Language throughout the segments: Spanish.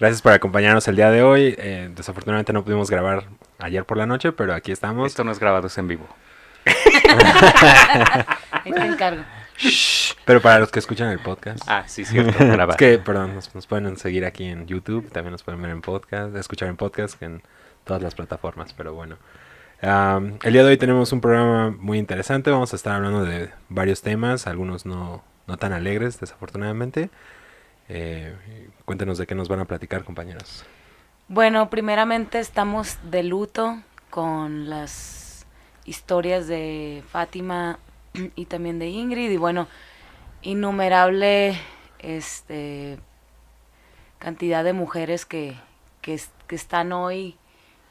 Gracias por acompañarnos el día de hoy. Eh, desafortunadamente no pudimos grabar ayer por la noche, pero aquí estamos. Esto no es grabado, es en vivo. Ahí te encargo. Pero para los que escuchan el podcast. Ah, sí, cierto. grabado. es que, perdón, nos, nos pueden seguir aquí en YouTube, también nos pueden ver en podcast, escuchar en podcast, en todas las plataformas, pero bueno. Am, el día de hoy tenemos un programa muy interesante, vamos a estar hablando de varios temas, algunos no, no tan alegres, desafortunadamente. Eh, cuéntenos de qué nos van a platicar, compañeros. Bueno, primeramente estamos de luto con las historias de Fátima y también de Ingrid y bueno, innumerable este cantidad de mujeres que, que, es- que están hoy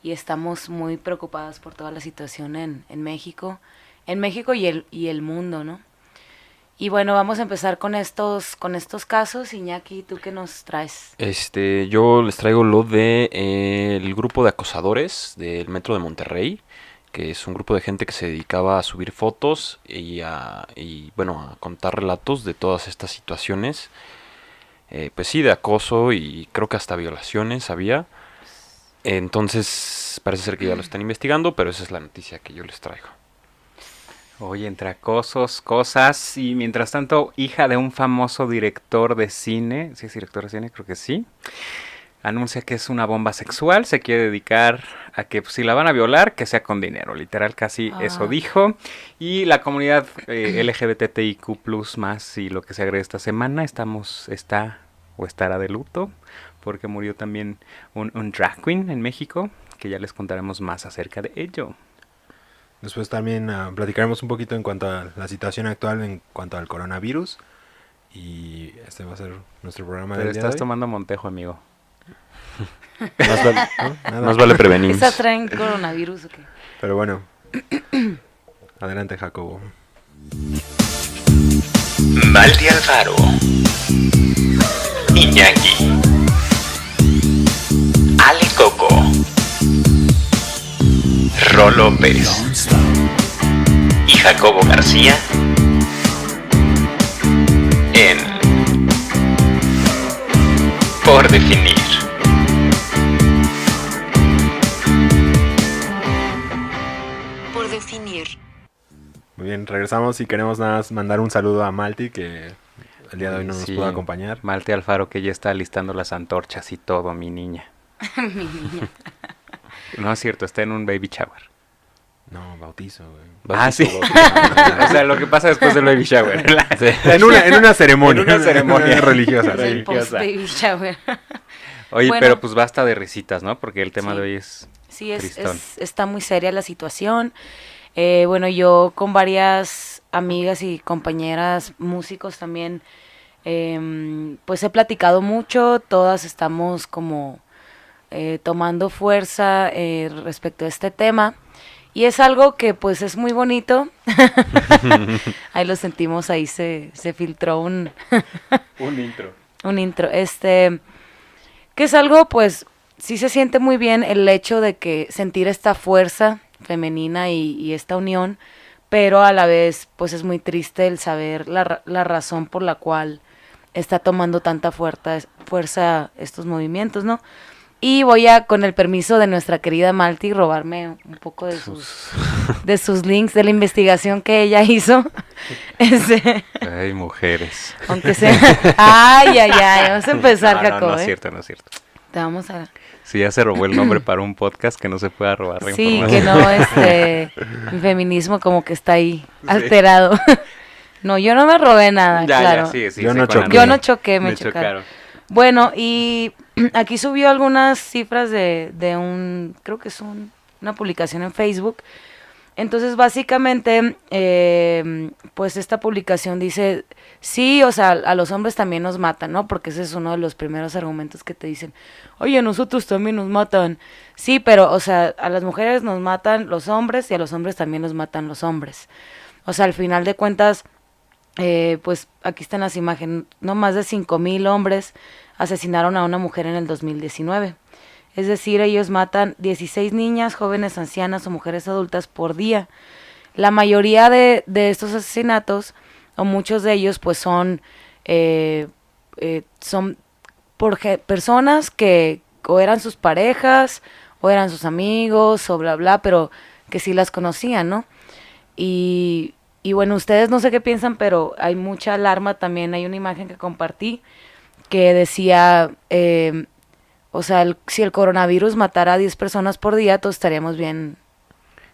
y estamos muy preocupadas por toda la situación en, México, en México y y el mundo, ¿no? Y bueno, vamos a empezar con estos, con estos casos. Iñaki, ¿tú qué nos traes? Este, yo les traigo lo de eh, el grupo de acosadores del Metro de Monterrey, que es un grupo de gente que se dedicaba a subir fotos y a, y, bueno, a contar relatos de todas estas situaciones. Eh, pues sí, de acoso y creo que hasta violaciones había. Entonces, parece ser que ya lo están investigando, pero esa es la noticia que yo les traigo. Oye, entre acosos, cosas, y mientras tanto, hija de un famoso director de cine, ¿sí es director de cine? Creo que sí, anuncia que es una bomba sexual, se quiere dedicar a que pues, si la van a violar, que sea con dinero, literal, casi eso Ah. dijo. Y la comunidad eh, LGBTIQ+, más y lo que se agrega esta semana, estamos, está o estará de luto, porque murió también un, un drag queen en México, que ya les contaremos más acerca de ello. Después también ah, platicaremos un poquito en cuanto a la situación actual en cuanto al coronavirus. Y este va a ser nuestro programa Pero del día de estás hoy. tomando montejo, amigo. Más vale, ¿no? Nada. Más vale prevenir. ¿Esas traen coronavirus o qué? Pero bueno. Adelante, Jacobo. Maldi Alfaro, Iñaki, Ro López y Jacobo García en Por Definir. Por definir. Muy bien, regresamos y queremos nada más mandar un saludo a Malti que el día de hoy no nos Sí. pudo acompañar. Malte Alfaro que ya está listando las antorchas y todo, mi niña. Mi niña. No es cierto, está en un baby shower. No, bautizo, güey. Ah, sí. o sea, lo que pasa después del baby shower. En una, en una ceremonia. En una ceremonia. religiosa. Religiosa. post-baby shower. Oye, Bueno. pero pues basta de risitas, ¿no? Porque el tema Sí. de hoy es... Sí, es, es- está muy seria la situación. Eh, bueno, yo con varias amigas y compañeras músicos también, em, pues he platicado mucho, todas estamos como eh, tomando fuerza eh, respecto a este tema. Y es algo que pues es muy bonito. ahí lo sentimos, ahí se, se filtró un, Un intro. un intro. Este, que es algo, pues, sí se siente muy bien el hecho de que sentir esta fuerza femenina y, y esta unión, pero a la vez, pues es muy triste el saber la, la razón por la cual está tomando tanta fuerza, fuerza estos movimientos, ¿no? Y voy a, con el permiso de nuestra querida Malti, robarme un poco de sus, de sus links, de la investigación que ella hizo. Este, Ay, mujeres. aunque sea. Ay, ay, ay. Vamos a empezar, no, no, Jacob. no es ¿eh? cierto, no es cierto. Te vamos a. Si ya se robó el nombre para un podcast, que no se pueda robar la Sí, información. que no, este. Mi feminismo como que está ahí, alterado. no, yo no me robé nada, Ya, claro. ya, sí, sí, Yo no choqué. Yo no choqué, me, Me chocaron. chocaron. Bueno, y aquí subió algunas cifras de, de un, creo que es un- una publicación en Facebook. Entonces, básicamente, eh, pues esta publicación dice, sí, o sea, a los hombres también nos matan, ¿no? Porque ese es uno de los primeros argumentos que te dicen, oye, nosotros también nos matan. Sí, pero, o sea, a las mujeres nos matan los hombres y a los hombres también nos matan los hombres. O sea, al final de cuentas, eh, pues aquí están las imágenes, no más de 5 mil hombres asesinaron a una mujer en el 2019. Es decir, ellos matan 16 niñas, jóvenes, ancianas o mujeres adultas por día. La mayoría de, de estos asesinatos, o muchos de ellos, pues son, eh, eh, son por personas que o eran sus parejas o eran sus amigos o bla bla, pero que sí las conocían, ¿no? Y, y bueno, ustedes no sé qué piensan, pero hay mucha alarma también. Hay una imagen que compartí que decía, eh, o sea, el- si el coronavirus matara a 10 personas por día, todos estaríamos bien,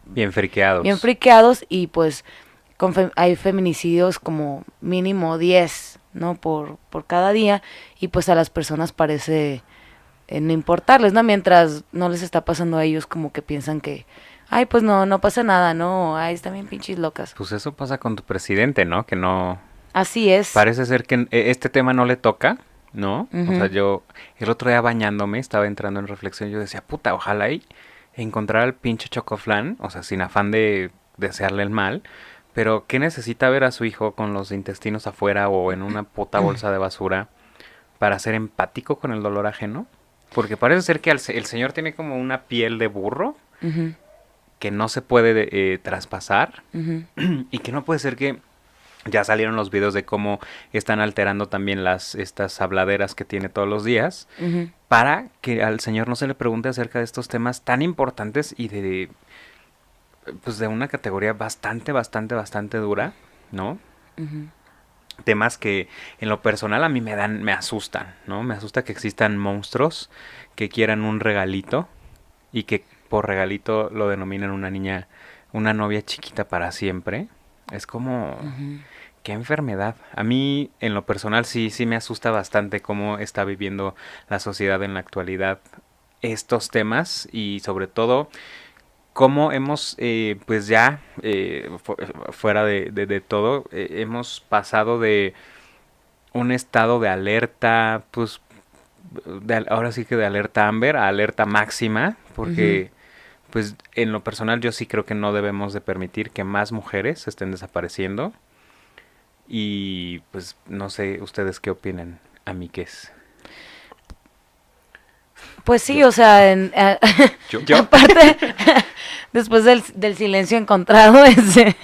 Bien friqueados. bien friqueados y pues con fe- hay feminicidios como mínimo 10, ¿no? Por, por cada día y pues a las personas parece eh, no importarles, ¿no? Mientras no les está pasando a ellos como que piensan que, ay, pues no, no pasa nada, ¿no? Ay, están bien pinches locas. Pues eso pasa con tu presidente, ¿no? Que no... Así es. Parece ser que eh, este tema no le toca, ¿no? O sea, yo el otro día bañándome estaba entrando en reflexión y yo decía, puta, ojalá y encontrar al pinche chocoflán, o sea, sin afán de desearle el mal, pero ¿qué necesita ver a su hijo con los intestinos afuera o en una puta bolsa de basura para ser empático con el dolor ajeno? Porque parece ser que el señor tiene como una piel de burro que no se puede eh, traspasar y que no puede ser que ya salieron los videos de cómo están alterando también las estas habladeras que tiene todos los días para que al señor no se le pregunte acerca de estos temas tan importantes y de pues de una categoría bastante bastante bastante dura, ¿no? Temas que en lo personal a mí me dan me asustan, ¿no? Me asusta que existan monstruos que quieran un regalito y que por regalito lo denominan una niña, una novia chiquita para siempre. Es como. Qué enfermedad. A mí, en lo personal, sí, sí me asusta bastante cómo está viviendo la sociedad en la actualidad estos temas y sobre todo cómo hemos, eh, pues ya, eh, fu- fuera de, de- de todo, eh, hemos pasado de un estado de alerta, pues, de ahora sí que de alerta Amber a alerta máxima, porque, pues, en lo personal yo sí creo que no debemos de permitir que más mujeres estén desapareciendo. Y pues no sé ustedes qué opinan, amiques. Pues sí, o sea, en, eh, Yo- aparte, después del, del silencio encontrado, ese,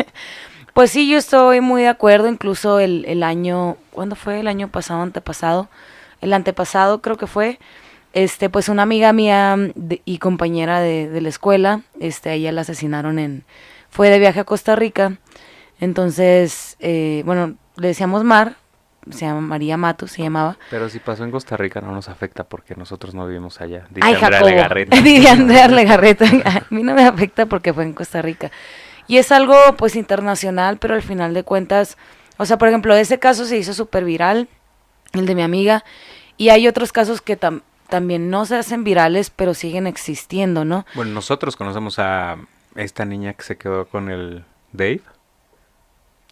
pues sí, yo estoy muy de acuerdo, incluso el, el año, ¿cuándo fue? El año pasado, antepasado, el antepasado creo que fue, este, pues una amiga mía de- y compañera de, de la escuela, este, ella la asesinaron en, fue de viaje a Costa Rica, entonces, eh, bueno, le decíamos Mar, se llama María Matos, se llamaba, Pero si pasó en Costa Rica no nos afecta porque nosotros no vivimos allá. Dice Ay, Andrea. Legarreta. Diría Andrea Legarreta. A mí no me afecta porque fue en Costa Rica. Y es algo, pues, internacional, pero al final de cuentas, o sea, por ejemplo, ese caso se hizo súper viral, el de mi amiga, y hay otros casos que tam- también no se hacen virales, pero siguen existiendo, ¿no? Bueno, nosotros conocemos a esta niña que se quedó con el Dave.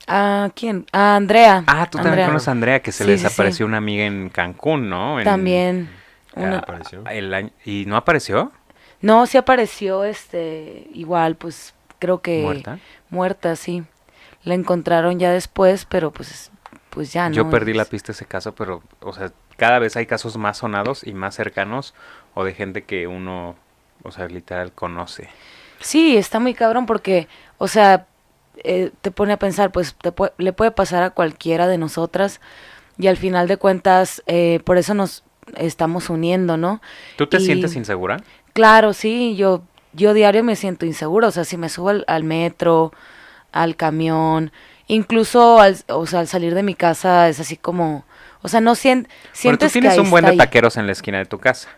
¿A quién? A Andrea. Ah, tú también Andrea. conoces a Andrea que se Sí, le desapareció sí. una amiga en Cancún, ¿no? En- También. Una... apareció. el año- ¿Y no apareció? No, sí apareció, este, igual, pues, creo que... ¿Muerta? Muerta, sí. La encontraron ya después, pero pues, pues ya no. Yo perdí la pista de ese caso, pero, o sea, cada vez hay casos más sonados y más cercanos o de gente que uno, o sea, literal conoce. Sí, está muy cabrón porque, o sea, eh, te pone a pensar, pues te le puede pasar a cualquiera de nosotras y al final de cuentas, eh, por eso nos estamos uniendo, ¿no? ¿Tú te Y- sientes insegura? Claro, sí, yo, yo diario me siento insegura, o sea, si me subo al, al metro, al camión, incluso al, o sea, al salir de mi casa es así como, o sea, no sien- tú sientes que tienes ahí un buen de ahí. taqueros en la esquina de tu casa.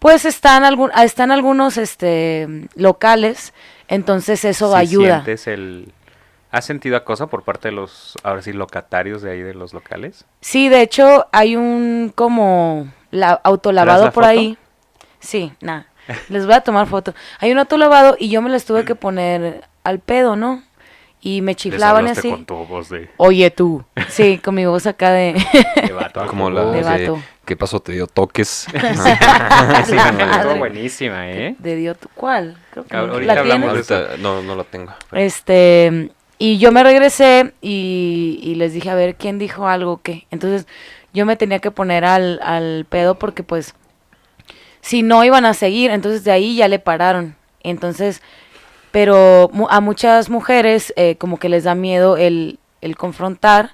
Pues están, algún, ah, están algunos este, locales, entonces eso ayuda. sientes el... ¿Has sentido acoso por parte de los, ahora sí, locatarios de ahí de los locales? Sí, de hecho hay un como la, autolavado la por foto? ahí. Sí, nada. Les voy a tomar foto. Hay un autolavado y yo me les tuve que poner al pedo, ¿no? Y me chiflaban así. con tu voz de, Oye tú. Sí, con mi voz acá de... de vato. Como la De. ¿Qué pasó? ¿Te dio toques? Sí, buenísima, ¿eh? de Dios, ¿cuál? Creo que no. Ahorita ¿La hablamos tienes? de Ahorita no, no la tengo. Este, y yo me regresé y, y les dije, a ver, ¿quién dijo algo o qué? Entonces, yo me tenía que poner al, al pedo porque, pues, si no iban a seguir, entonces de ahí ya le pararon. Entonces, pero a muchas mujeres eh, como que les da miedo el, el confrontar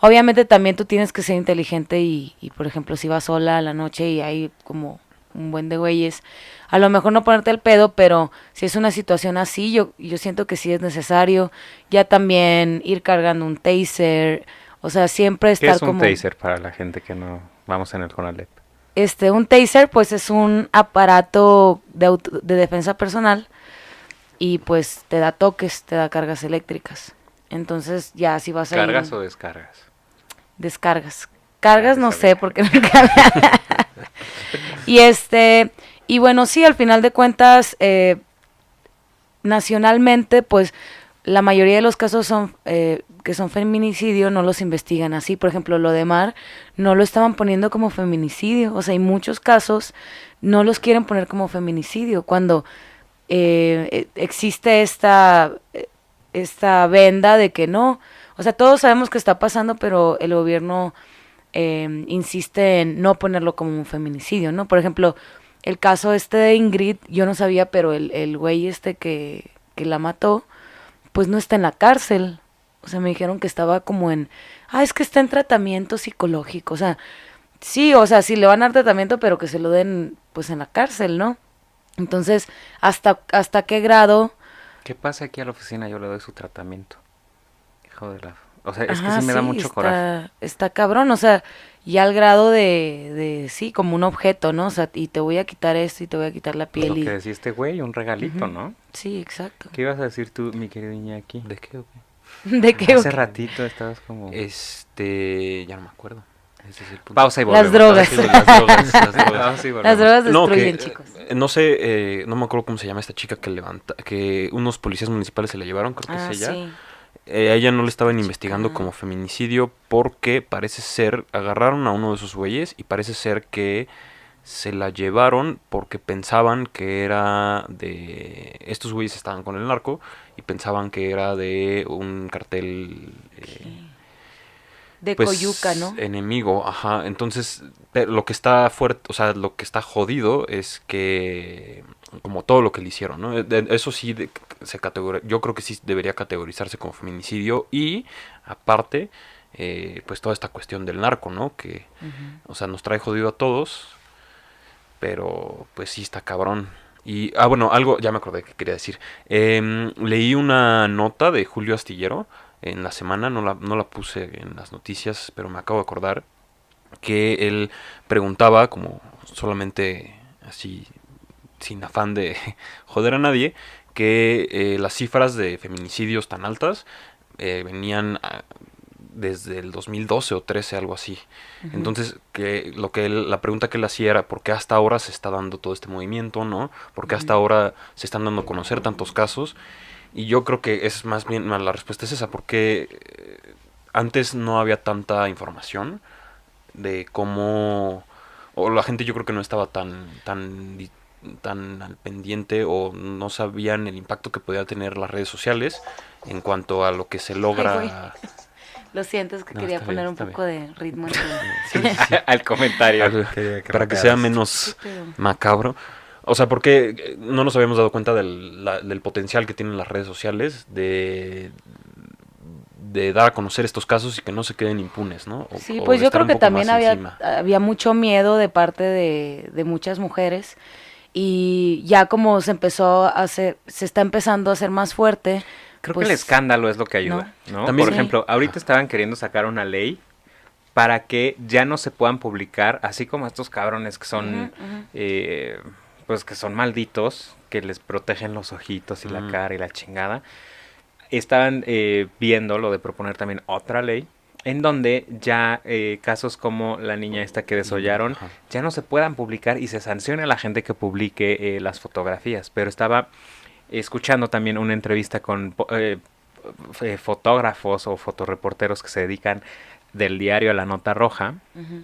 Obviamente también tú tienes que ser inteligente y, y, por ejemplo, si vas sola a la noche y hay como un buen de güeyes, a lo mejor no ponerte el pedo, pero si es una situación así, yo, yo siento que sí es necesario. Ya también ir cargando un taser, o sea, siempre ¿Qué estar es un como... taser para la gente que no vamos en el Conalep? Este, un taser, pues es un aparato de, auto- de defensa personal y pues te da toques, te da cargas eléctricas. Entonces ya si vas a ¿Cargas o descargas? descargas. Cargas Ah, no sé porque nunca. y este y bueno sí al final de cuentas eh, nacionalmente pues la mayoría de los casos son eh, que son feminicidio no los investigan así. Por ejemplo lo de Mar no lo estaban poniendo como feminicidio. O sea hay muchos casos no los quieren poner como feminicidio cuando eh, eh, existe esta eh, esta venda de que no. O sea, todos sabemos que está pasando, pero el gobierno eh, insiste en no ponerlo como un feminicidio, ¿no? Por ejemplo, el caso este de Ingrid, yo no sabía, pero el, el güey este que, que la mató, pues no está en la cárcel. O sea, me dijeron que estaba como en, ah, es que está en tratamiento psicológico. O sea, sí, o sea, sí le van a dar tratamiento, pero que se lo den pues en la cárcel, ¿no? Entonces, ¿hasta, hasta qué grado? ¿Qué pasa aquí a la oficina? Yo le doy su tratamiento. Hijo de la... O sea, es Ajá, que sí me da mucho está, coraje. Está cabrón, o sea, ya al grado de, de, sí, como un objeto, ¿no? O sea, y te voy a quitar esto y te voy a quitar la Lo piel. y- que decía este güey, un regalito. ¿no? Sí, exacto. ¿Qué ibas a decir tú, mi querido Iñaki? ¿De qué? o qué? ¿De qué? Hace o qué? ratito estabas como... Este, ya no me acuerdo. Ese es el punto. Pausa y Las volvemos. drogas. Sí, las drogas, las drogas. Y. Las drogas No, destruyen, que, chicos. eh, no sé, eh, no me acuerdo cómo se llama esta chica que levanta, que unos policías municipales se la llevaron, creo que Ah, es ella. sí. Eh, a ella no le estaban Chica. investigando como feminicidio porque parece ser, agarraron a uno de esos güeyes y parece ser que se la llevaron porque pensaban que era de... Estos güeyes estaban con el narco y pensaban que era de un cartel... eh, De pues, Coyuca, ¿no? enemigo, ajá. Entonces, pero lo que está fuerte, o sea, lo que está jodido es que, como todo lo que le hicieron, ¿no? Eso sí, de- se categori- yo creo que sí debería categorizarse como feminicidio y, aparte, eh, pues toda esta cuestión del narco, ¿no? Que, o sea, nos trae jodido a todos, pero pues sí está cabrón. Y, ah, bueno, algo, ya me acordé que quería decir. Em, leí una nota de Julio Astillero en la semana, no la, no la puse en las noticias, pero me acabo de acordar que él preguntaba, como solamente así, sin afán de joder a nadie, que eh, las cifras de feminicidios tan altas eh, venían a- desde el 2012 o 13, algo así. Entonces, que lo que él- la pregunta que él hacía era por qué hasta ahora se está dando todo este movimiento, ¿no? ¿Por qué hasta ahora se están dando a conocer tantos casos? Y yo creo que es más bien, la respuesta es esa, porque eh, antes no había tanta información de cómo, o la gente yo creo que no estaba tan, tan, tan al pendiente o no sabían el impacto que podía tener las redes sociales en cuanto a lo que se logra. Lo siento, es que No, quería bien, poner un poco de ritmo. en tu- Sí, sí, sí. Al comentario. Al- Quería que para que sea menos Sí, pero- macabro. O sea, porque eh, no nos habíamos dado cuenta del, la- del potencial que tienen las redes sociales de, de dar a conocer estos casos y que no se queden impunes, ¿no? O- Sí, pues yo creo que también había, encima. había mucho miedo de parte de, de muchas mujeres y ya como se empezó a hacer, se está empezando a hacer más fuerte. Creo pues, que el escándalo es lo que ayuda, ¿no? También- Por Sí. ejemplo, ahorita estaban queriendo sacar una ley para que ya no se puedan publicar, así como estos cabrones que son, eh, pues que son malditos, que les protegen los ojitos y la cara y la chingada. Estaban eh, viendo lo de proponer también otra ley en donde ya eh, casos como la niña esta que desollaron Ajá. ya no se puedan publicar y se sancione a la gente que publique eh, las fotografías. Pero estaba escuchando también una entrevista con po- eh, eh, fotógrafos o fotoreporteros que se dedican del diario a la nota roja,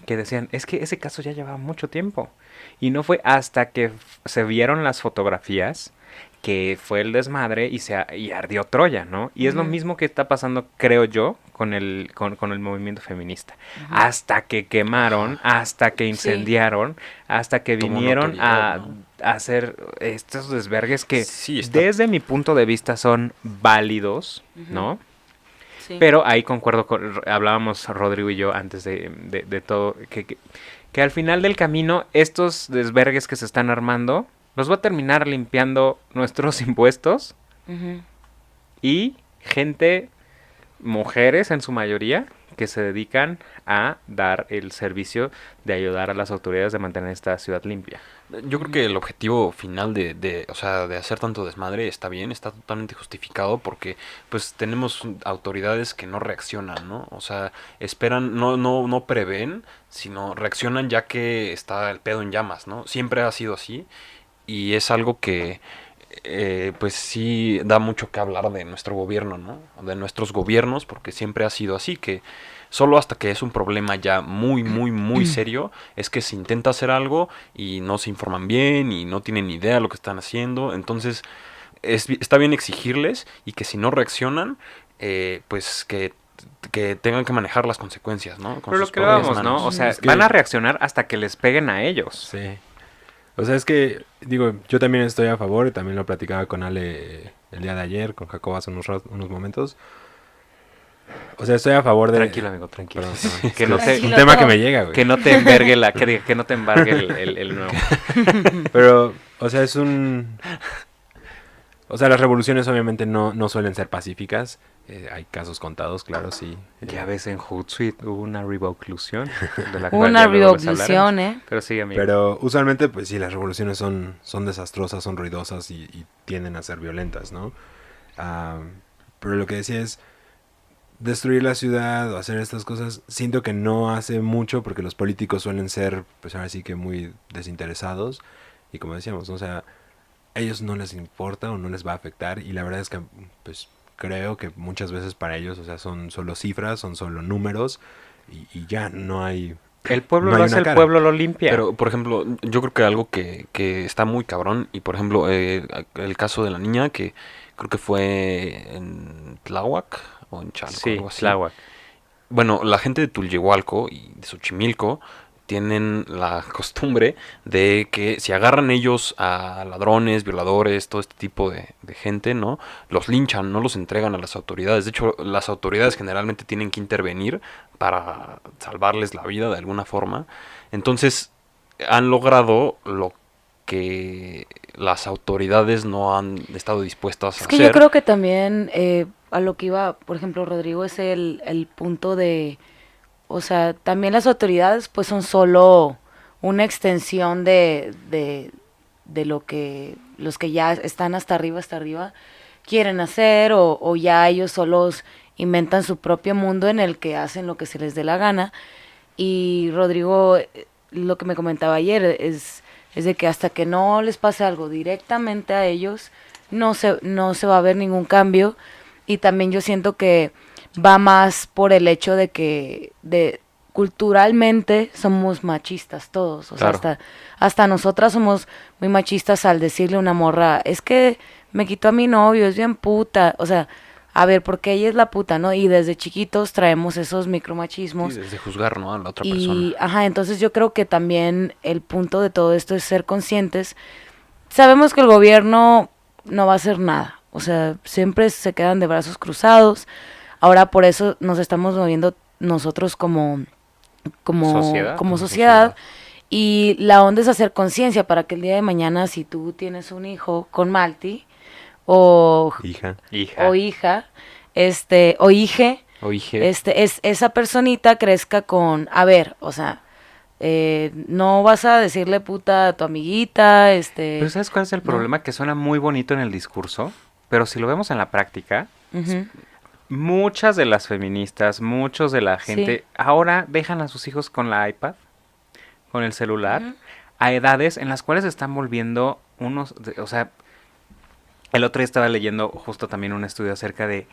que decían, es que ese caso ya llevaba mucho tiempo. Y no fue hasta que se vieron las fotografías que fue el desmadre y se y ardió Troya, ¿no? Y es lo mismo que está pasando, creo yo, con el, con, con el movimiento feminista. Hasta que quemaron, hasta que incendiaron, hasta que vinieron a, hacer estos desvergues que Sí, está- desde mi punto de vista son válidos. ¿no? Sí. Pero ahí concuerdo, con, hablábamos Rodrigo y yo antes de, de- de todo, que, que, que al final del camino estos desvergues que se están armando los va a terminar limpiando nuestros impuestos y gente, mujeres en su mayoría, que se dedican a dar el servicio de ayudar a las autoridades de mantener esta ciudad limpia. Yo creo que el objetivo final de, o sea, de hacer tanto desmadre está bien, está totalmente justificado porque pues tenemos autoridades que no reaccionan, ¿no? O sea, esperan, no, no, no prevén, sino reaccionan ya que está el pedo en llamas, ¿no? Siempre ha sido así y es algo que eh, pues sí da mucho que hablar de nuestro gobierno, ¿no? De nuestros gobiernos, porque siempre ha sido así, que solo hasta que es un problema ya muy, muy, muy serio, es que se intenta hacer algo y no se informan bien y no tienen ni idea de lo que están haciendo. Entonces, es, está bien exigirles y que si no reaccionan, eh, pues que, que tengan que manejar las consecuencias, ¿no? Con Pero lo sus que vamos, ¿no? O sea, Es que- van a reaccionar hasta que les peguen a ellos. Sí. O sea, es que, digo, yo también estoy a favor, y también lo platicaba con Ale el día de ayer, con Jacob hace unos, unos momentos. O sea, estoy a favor de... Tranquilo, amigo, tranquilo. Perdón, perdón. Que no Es te, un tema que me llega, güey. que no te envergue la, que, que no te embargue el, el- el nuevo. Pero, o sea, es un... O sea, las revoluciones obviamente no, no suelen ser pacíficas. Eh, hay casos contados, claro, sí. Eh, Ya ves, en Hootsuite hubo una revolución. De la Hubo cual una revolución. ¿eh? Pero sigue, amigo. Pero usualmente, pues sí, las revoluciones son, son desastrosas, son ruidosas y, y tienden a ser violentas, ¿no? Ah, pero lo que decía es, destruir la ciudad o hacer estas cosas, siento que no hace mucho porque los políticos suelen ser, pues ahora sí que muy desinteresados. Y como decíamos, ¿no? o sea, a ellos no les importa o no les va a afectar. Y la verdad es que, pues creo que muchas veces para ellos, o sea, son solo cifras, son solo números y, y ya no hay... el pueblo no lo hace, el cara. pueblo lo limpia. Pero, por ejemplo, yo creo que algo que, que está muy cabrón, y por ejemplo, eh, el caso de la niña que creo que fue en Tláhuac o en Chalco, sí, algo así. Tláhuac. Bueno, la gente de Tulyehualco y de Xochimilco tienen la costumbre de que si agarran ellos a ladrones, violadores, todo este tipo de, de gente, ¿no? Los linchan, no los entregan a las autoridades. De hecho, las autoridades generalmente tienen que intervenir para salvarles la vida de alguna forma. Entonces, han logrado lo que las autoridades no han estado dispuestas a Es que hacer. yo creo que también eh, a lo que iba, por ejemplo, Rodrigo, es el, el punto de, o sea, también las autoridades pues son solo una extensión de, de, de lo que los que ya están hasta arriba, hasta arriba, quieren hacer o, ya ellos solos inventan su propio mundo en el que hacen lo que se les dé la gana. Y Rodrigo, eh, lo que me comentaba ayer es, es de que hasta que no les pase algo directamente a ellos, no se, no se va a ver ningún cambio. Y también yo siento que va más por el hecho de que de culturalmente somos machistas todos. O sea, hasta, hasta nosotras somos muy machistas al decirle a una morra, es que me quitó a mi novio, es bien puta. O sea, a ver, porque ella es la puta, ¿no? Y desde chiquitos traemos esos micromachismos. Sí, desde juzgar, ¿no? A la otra Y, persona. ajá, entonces yo creo que también el punto de todo esto es ser conscientes. Sabemos que el gobierno no va a hacer nada, o sea, siempre se quedan de brazos cruzados. Ahora por eso nos estamos moviendo nosotros como, como Sociedad. como sociedad. Y la onda es hacer conciencia para que el día de mañana, si tú tienes un hijo con Malti o, Hija. Hija. o hija, este, o hije, Oye, este, es, esa personita crezca con, a ver, o sea, eh, no vas a decirle puta a tu amiguita, este... Pero ¿sabes cuál es el no. problema? Que suena muy bonito en el discurso, pero si lo vemos en la práctica, muchas de las feministas, muchos de la gente, Sí. ahora dejan a sus hijos con la iPad, con el celular, a edades en las cuales están volviendo unos, de- o sea, el otro día estaba leyendo justo también un estudio acerca de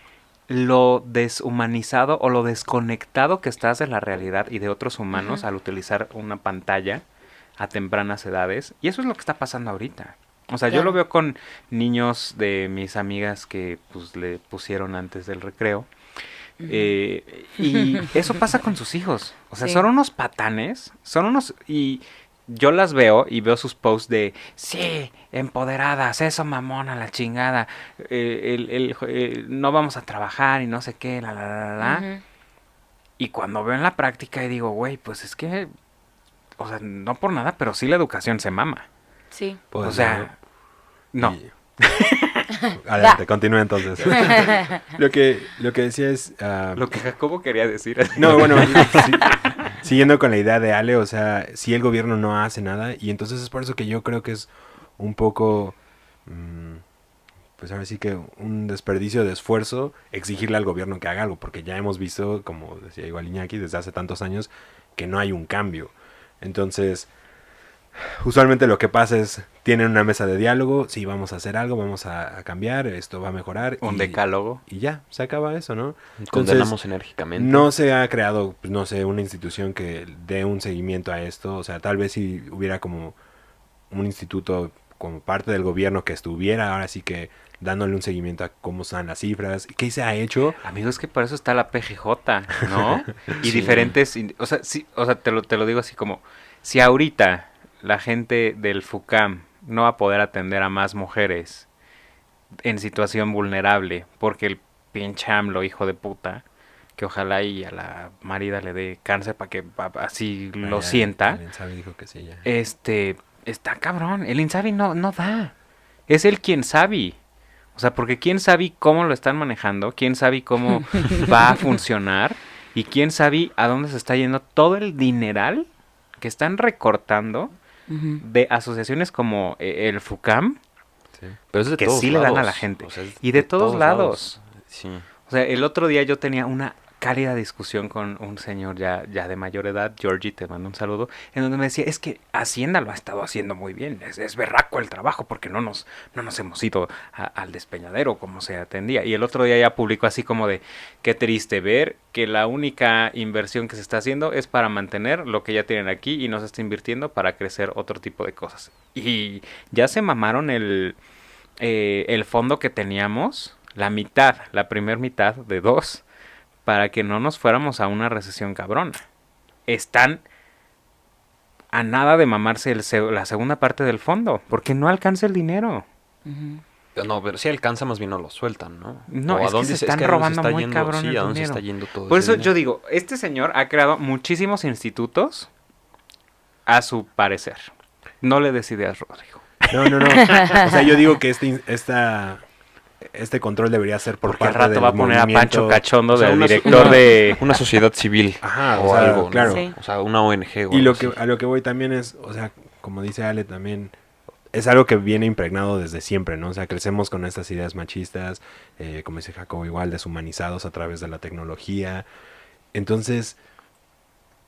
lo deshumanizado o lo desconectado que estás de la realidad y de otros humanos al utilizar una pantalla a tempranas edades. Y eso es lo que está pasando ahorita. O sea, yo lo veo con niños de mis amigas que pues le pusieron antes del recreo. Eh, y eso pasa con sus hijos. O sea, Sí. son unos patanes, son unos... Y yo las veo y veo sus posts de, sí, empoderadas, eso mamona, la chingada, eh, el- el- eh, no vamos a trabajar y no sé qué, la, la, la, la, la. Ujú. Y cuando veo en la práctica y digo, güey, pues es que, o sea, no por nada, pero sí la educación se mama. Sí. Pues, o sea, no. Y- Adelante, continúa entonces. lo, que, lo que decía es... ah, Lo que Jacobo quería decir. No, bueno, sí, siguiendo con la idea de Ale, o sea, si el gobierno no hace nada, y entonces es por eso que yo creo que es un poco, mm, pues ahora sí que un desperdicio de esfuerzo exigirle al gobierno que haga algo, porque ya hemos visto, como decía igual Iñaki, desde hace tantos años, que no hay un cambio. Entonces, usualmente lo que pasa es, tienen una mesa de diálogo, sí, vamos a hacer algo, vamos a, a cambiar, esto va a mejorar. Un y- decálogo. Y ya, se acaba eso, ¿no? Entonces, Condenamos enérgicamente. no se ha creado, pues, no sé, una institución que dé un seguimiento a esto. O sea, tal vez si hubiera como un instituto como parte del gobierno que estuviera ahora sí que dándole un seguimiento a cómo están las cifras, qué se ha hecho. Amigos, que para eso está la PGJ, ¿no? Y Sí. diferentes, o sea, sí, o sea, te lo, te lo digo así como, si ahorita la gente del FUCAM no va a poder atender a más mujeres en situación vulnerable, porque el pinche AMLO, hijo de puta, que ojalá y a la marida le dé cáncer para que pa- así lo Ah, ya, sienta, el Insabi dijo que sí, ya. este, está cabrón, el Insabi no, no da, es el quien sabe. O sea, porque quién sabe cómo lo están manejando, quién sabe cómo va a funcionar y quién sabe a dónde se está yendo todo el dineral que están recortando De asociaciones como eh, el FUCAM, Sí. Pero es de que todos sí le dan a la gente. o sea, es Y de todos lados. Sí. O sea, el otro día yo tenía una cálida discusión con un señor ya, ya de mayor edad, Georgie, te mando un saludo, en donde me decía, es que Hacienda lo ha estado haciendo muy bien, es, es berraco el trabajo porque no nos, no nos hemos ido a- al despeñadero como se atendía. Y el otro día ya publicó así como de, qué triste ver que la única inversión que se está haciendo es para mantener lo que ya tienen aquí y no se está invirtiendo para crecer otro tipo de cosas. Y ya se mamaron el, eh, el fondo que teníamos, la mitad, la primer mitad de dos, para que no nos fuéramos a una recesión cabrona. Están a nada de mamarse el se- la segunda parte del fondo, porque no alcanza el dinero. No, pero si alcanza, más bien no lo sueltan, ¿no? No, es que se es están robando está muy yendo- cabrón sí, el a dónde se dinero. está yendo todo Por ese eso yo digo, este señor ha creado muchísimos institutos a su parecer. No le des ideas, Rodrigo. No, no, no. O sea, yo digo que este, esta, este control debería ser por Porque al parte rato del va a poner a Pancho Cachondo O sea, de una- director una- de... Una sociedad civil. Ajá, o o sea, algo, ¿no? claro. Sí. O sea, una ONG o Y lo que, a lo que voy también es, o sea, como dice Ale también, es algo que viene impregnado desde siempre, ¿no? O sea, crecemos con estas ideas machistas, eh, como dice Jacobo, igual deshumanizados a través de la tecnología. Entonces,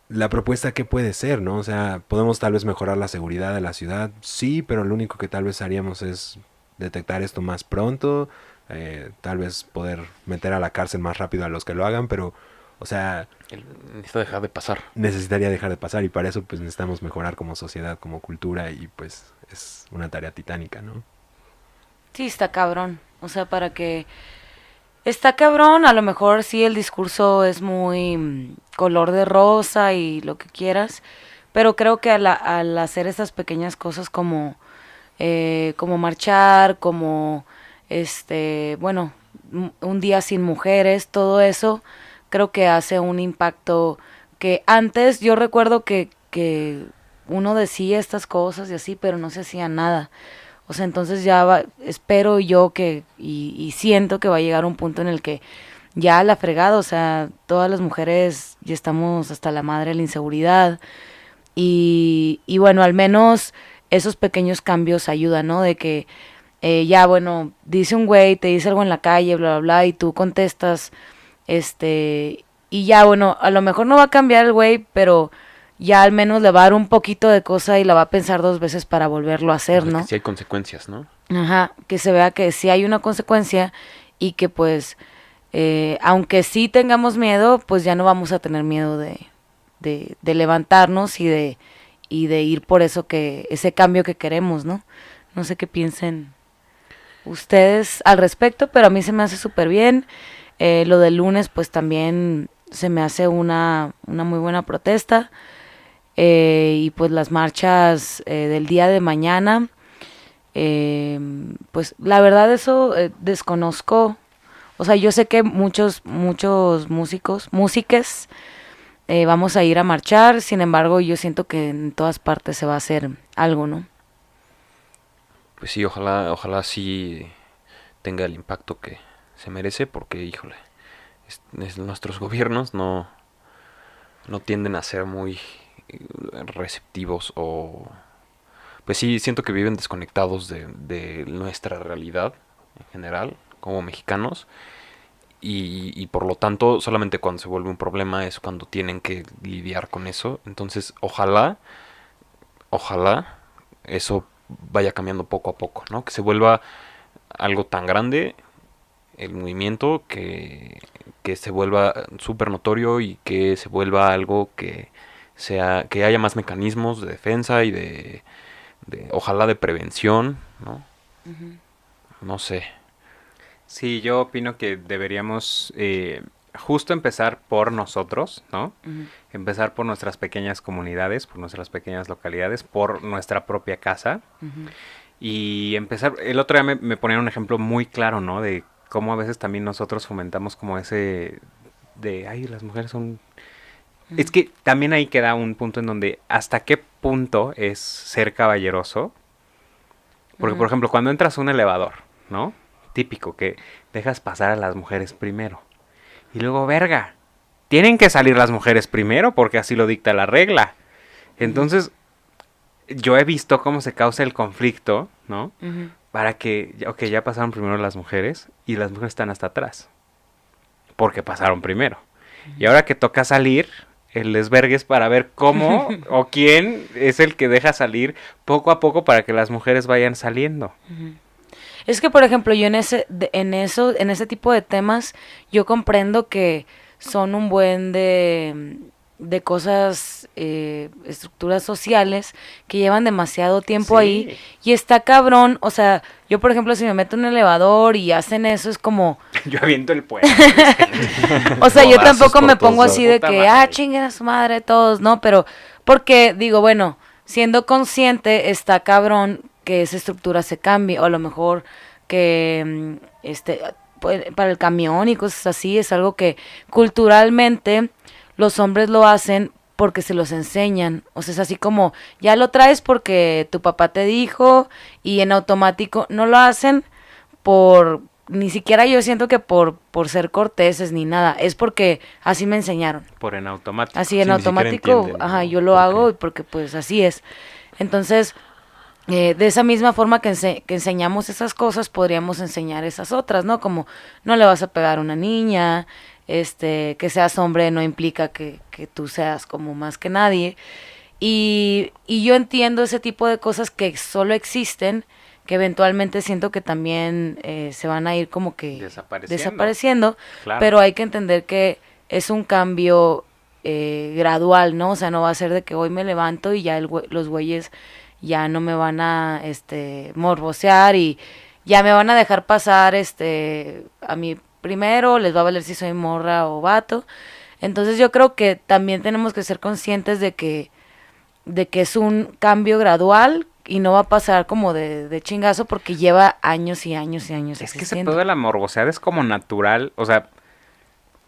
la propuesta, ¿qué puede ser, no? O sea, podemos tal vez mejorar la seguridad de la ciudad, sí, pero lo único que tal vez haríamos es detectar esto más pronto, eh, tal vez poder meter a la cárcel más rápido a los que lo hagan, pero, o sea, Necesita dejar de pasar. necesitaría dejar de pasar y para eso pues necesitamos mejorar como sociedad, como cultura y pues es una tarea titánica, ¿no? Sí, está cabrón. O sea, para que... Está cabrón, a lo mejor sí el discurso es muy mm, color de rosa y lo que quieras, pero creo que al, al hacer esas pequeñas cosas como, eh, como marchar, como, este, bueno, un- día sin mujeres, todo eso, creo que hace un impacto que antes yo recuerdo que, que uno decía estas cosas y así, pero no se hacía nada. O sea, entonces ya va- espero yo que, y, y siento que va a llegar un punto en el que ya la fregada, o sea, todas las mujeres ya estamos hasta la madre de la inseguridad. Y bueno, al menos esos pequeños cambios ayudan, ¿no? De que eh, ya, bueno, dice un güey, te dice algo en la calle, bla, bla, bla, y tú contestas, este, y ya, bueno, a lo mejor no va a cambiar el güey, pero ya al menos le va a dar un poquito de cosa y la va a pensar dos veces para volverlo a hacer, ¿no? que sí hay consecuencias, ¿no? Ajá, que se vea que sí hay una consecuencia y que pues, eh, aunque sí tengamos miedo, pues ya no vamos a tener miedo de, de, de levantarnos y de, y de ir por eso que, ese cambio que queremos, ¿no? No sé qué piensen ustedes al respecto, pero a mí se me hace súper bien. Eh, lo del lunes, pues también se me hace una, una muy buena protesta. eh, y pues las marchas eh, del día de mañana, eh, pues la verdad eso desconozco. O sea, yo sé que muchos, muchos músicos, músiques, eh, vamos a ir a marchar, sin embargo, yo siento que en todas partes se va a hacer algo, ¿no? Pues sí, ojalá, ojalá sí tenga el impacto que se merece, porque, híjole, es- es- nuestros gobiernos no, no tienden a ser muy eh, receptivos o... Pues sí, siento que viven desconectados de, de nuestra realidad en general, como mexicanos, y, y por lo tanto solamente cuando se vuelve un problema es cuando tienen que lidiar con eso. Entonces, ojalá, ojalá eso vaya cambiando poco a poco, ¿no? Que se vuelva algo tan grande el movimiento que, que se vuelva súper notorio y que se vuelva algo que sea que haya más mecanismos de defensa y de, de ojalá de prevención, ¿no? No sé. Sí, yo opino que deberíamos eh, justo empezar por nosotros, ¿no? Empezar por nuestras pequeñas comunidades, por nuestras pequeñas localidades, por nuestra propia casa. Y empezar, el otro día me, me ponían un ejemplo muy claro, ¿no? De cómo a veces también nosotros fomentamos como ese de, ay, las mujeres son... Es que también ahí queda un punto en donde hasta qué punto es ser caballeroso. Porque, por ejemplo, cuando entras a un elevador, ¿no? Típico, que dejas pasar a las mujeres primero. Y luego, verga, tienen que salir las mujeres primero porque así lo dicta la regla. Entonces, yo he visto cómo se causa el conflicto, ¿no? Para que, ok, ya pasaron primero las mujeres y las mujeres están hasta atrás. Porque pasaron primero. Y ahora que toca salir, el desvergue es para ver cómo o quién es el que deja salir poco a poco para que las mujeres vayan saliendo. Es que, por ejemplo, yo en ese, en eso, en ese tipo de temas, yo comprendo que son un buen de, de cosas, eh, estructuras sociales que llevan demasiado tiempo Sí. ahí y está cabrón, o sea, yo por ejemplo si me meto en un elevador y hacen eso es como, Yo aviento el puente. o sea, yo tampoco me pongo así de que, madre. ah, chinguen a su madre todos, no, pero porque digo, bueno, siendo consciente está cabrón que esa estructura se cambie o a lo mejor que mm, este pues, para el camión y cosas así es algo que culturalmente los hombres lo hacen porque se los enseñan, o sea, es así como ya lo traes porque tu papá te dijo y en automático no lo hacen por ni siquiera yo siento que por por ser corteses ni nada, es porque así me enseñaron. Por en automático. Así en Sí, automático, ajá, yo lo ¿Por hago porque pues así es. Entonces, eh, de esa misma forma que, ense- que enseñamos esas cosas, podríamos enseñar esas otras, ¿no? Como no le vas a pegar a una niña, este, que seas hombre no implica que, que tú seas como más que nadie. Y, y yo entiendo ese tipo de cosas que solo existen, que eventualmente siento que también eh, se van a ir como que Desapareciendo. desapareciendo, Claro. pero hay que entender que es un cambio eh, gradual, ¿no? O sea, no va a ser de que hoy me levanto y ya el los güeyes ya no me van a este morbosear y ya me van a dejar pasar este a mí primero, les va a valer si soy morra o vato. Entonces yo creo que también tenemos que ser conscientes de que de que es un cambio gradual y no va a pasar como de, de chingazo porque lleva años y años y años Es que ese existiendo. pedo de la morbosidad es como natural, o sea,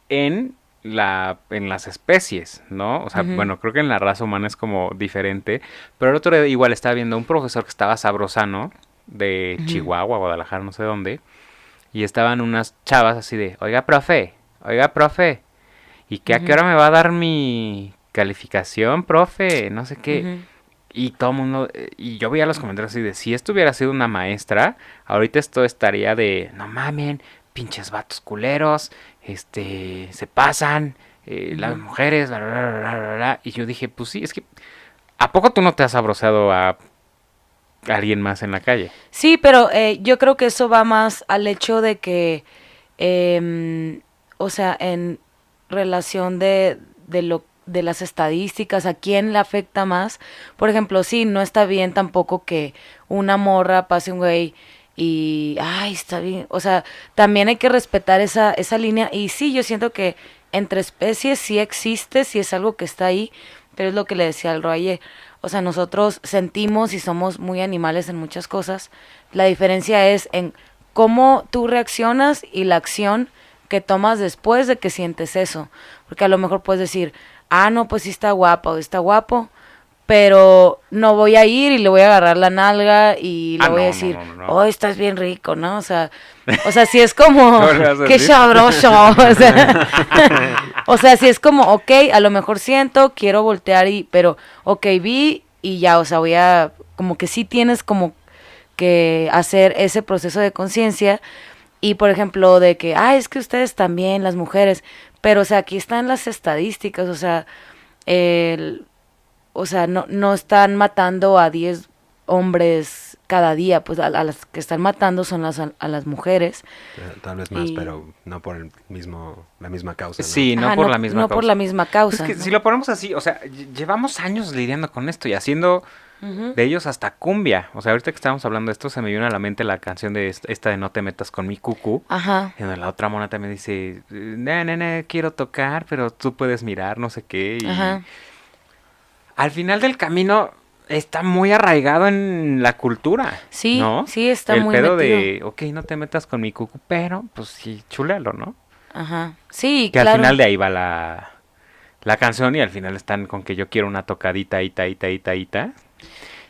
en la en las especies, ¿no? O sea, bueno, creo que en la raza humana es como diferente, pero el otro día igual estaba viendo un profesor que estaba sabrosano de. Chihuahua, Guadalajara, no sé dónde, y estaban unas chavas así de, "Oiga, profe, oiga, profe, ¿y que a qué hora me va a dar mi calificación, profe? No sé qué." Y todo el mundo, eh, y yo veía los comentarios así de, si esto hubiera sido una maestra, ahorita esto estaría de, no mamen, pinches vatos culeros, este, se pasan, eh, las mujeres, bla, bla, bla, bla, bla, bla". Y yo dije, pues sí, es que, ¿a poco tú no te has abroceado a alguien más en la calle? Sí, pero eh, yo creo que eso va más al hecho de que, em, o sea, en relación de, de lo de las estadísticas, a quién le afecta más. Por ejemplo, sí, no está bien tampoco que una morra pase un güey y, ay, está bien. O sea, también hay que respetar esa, esa línea. Y sí, yo siento que entre especies sí existe, sí es algo que está ahí, Pero es lo que le decía al Royer. O sea, nosotros sentimos y somos muy animales en muchas cosas. La diferencia es en cómo tú reaccionas y la acción que tomas después de que sientes eso. Porque a lo mejor puedes decir, ah, no, pues sí está guapa o está guapo, pero no voy a ir y le voy a agarrar la nalga y le Ah, voy a decir, no, oh, estás bien rico, ¿no? O sea, o sea, si es como, ¿Cómo le vas a qué sabroso, o sea, o sea, si es como, ok, a lo mejor siento, quiero voltear y, pero, ok, vi y ya, o sea, voy a, como que sí tienes como que hacer ese proceso de conciencia y, por ejemplo, de que, ah, es que ustedes también, las mujeres, pero, o sea, aquí están las estadísticas, o sea, el, o sea, no, no están matando a 10 hombres cada día, pues a, a las que están matando son las, a, a las mujeres. Eh, Tal vez más, Y- pero no por el mismo, la misma causa. ¿no? Sí, no Ajá, por la misma no por causa. la misma causa. Es que ¿no? si lo ponemos así, o sea, lle- llevamos años lidiando con esto y haciendo de ellos hasta cumbia. O sea, ahorita que estábamos hablando de esto, se me vino a la mente la canción de est- esta de No te metas con mi cucu. Ajá. En donde la otra mona también dice, no, no, no, quiero tocar, pero tú puedes mirar, no sé qué. Y Ajá. Al final del camino está muy arraigado en la cultura. Sí, ¿no? sí, está El muy pedo metido. de, ok, no te metas con mi cucu, pero pues sí, chulealo, ¿no? Ajá. Sí, Que claro. al final de ahí va la, la canción y al final están con que yo quiero una tocadita, ita, ita, ita, ita.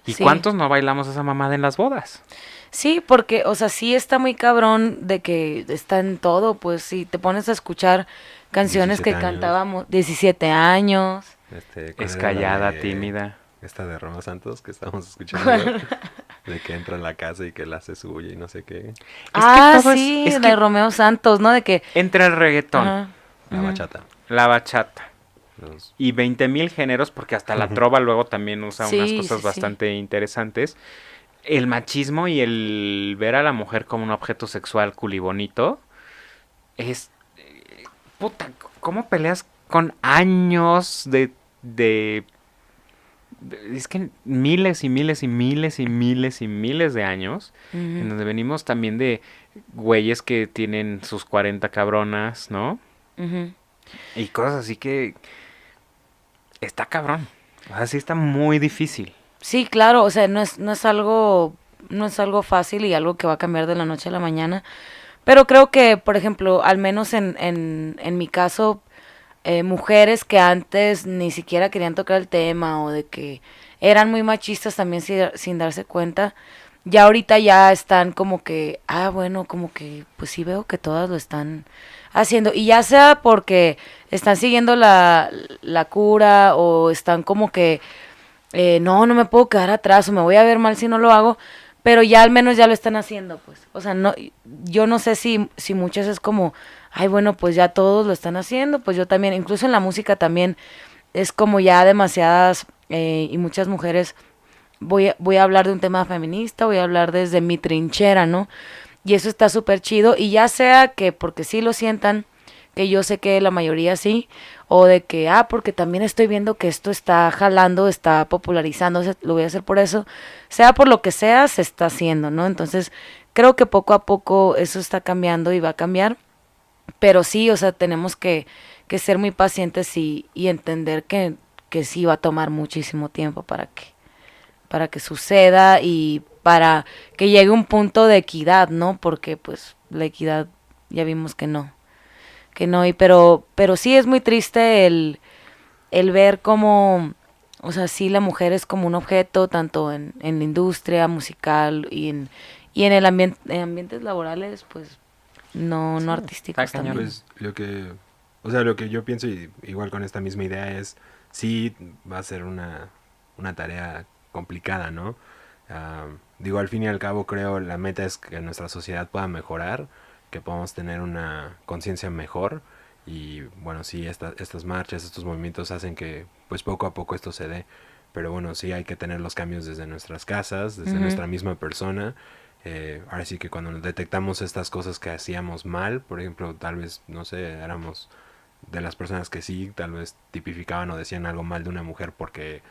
¿Y Sí. cuántos no bailamos esa mamada en las bodas? Sí, porque, o sea, sí está muy cabrón de que está en todo, pues si te pones a escuchar canciones que 17 años. cantábamos 17 años. Este, ¿cuál Es callada, de- tímida. Esta de Roma Santos que estábamos escuchando. de que entra a la casa y que la hace suya y no sé qué. ah, es- sí, es de que- Romeo Santos, ¿no? De que... Entra el reggaetón, La bachata. la bachata Los- y 20 mil géneros, porque hasta la trova luego también usa unas cosas sí, sí. bastante interesantes. El machismo y el ver a la mujer como un objeto sexual culibonito es... eh, Puta, ¿cómo peleas con años de... de de- es que miles y miles y miles y miles y miles de años en donde venimos también de güeyes que tienen sus 40 cabronas, ¿no? Y cosas así que está cabrón. O sea, sí está muy difícil. Sí, claro, o sea, no es, no es algo, no es algo fácil y algo que va a cambiar de la noche a la mañana. Pero creo que, por ejemplo, al menos en, en, en mi caso, eh, mujeres que antes ni siquiera querían tocar el tema o de que eran muy machistas también sin, darse cuenta, ya ahorita ya están como que, ah, bueno, como que, pues sí veo que todas lo están haciendo. Y ya sea porque están siguiendo la, la cura o están como que, eh, no, no me puedo quedar atrás o me voy a ver mal si no lo hago, pero ya al menos ya lo están haciendo, pues. O sea, no, yo no sé si, si muchas es como, ay, bueno, pues ya todos lo están haciendo, pues yo también, incluso en la música también es como ya demasiadas eh, y muchas mujeres, voy a, voy a hablar de un tema feminista, voy a hablar desde mi trinchera, ¿no? Y eso está súper chido, y ya sea que porque sí lo sientan, que yo sé que la mayoría sí, o de que, ah, porque también estoy viendo que esto está jalando, está popularizándose, lo voy a hacer por eso, sea por lo que sea, se está haciendo, ¿no? Entonces, creo que poco a poco eso está cambiando y va a cambiar, pero sí, o sea, tenemos que, que ser muy pacientes y, y entender que, que sí va a tomar muchísimo tiempo para que, para que suceda y para que llegue un punto de equidad, ¿no? Porque pues la equidad ya vimos que no que no, y pero, pero sí es muy triste el, el ver cómo, o sea, sí la mujer es como un objeto, tanto en, en la industria musical y en, y en el ambiente, en ambientes laborales, pues, no, no artísticos está cañón. también. Pues lo que, o sea, lo que yo pienso, y igual con esta misma idea, es sí va a ser una, una tarea complicada, ¿no? Ah, digo, al fin y al cabo creo la meta es que nuestra sociedad pueda mejorar, que podamos tener una conciencia mejor y bueno, sí, esta- estas marchas, estos movimientos hacen que pues poco a poco esto se dé, pero bueno, sí hay que tener los cambios desde nuestras casas, desde nuestra misma persona. Eh, ahora sí que cuando detectamos estas cosas que hacíamos mal, por ejemplo, tal vez, no sé, éramos de las personas que sí, tal vez tipificaban o decían algo mal de una mujer porque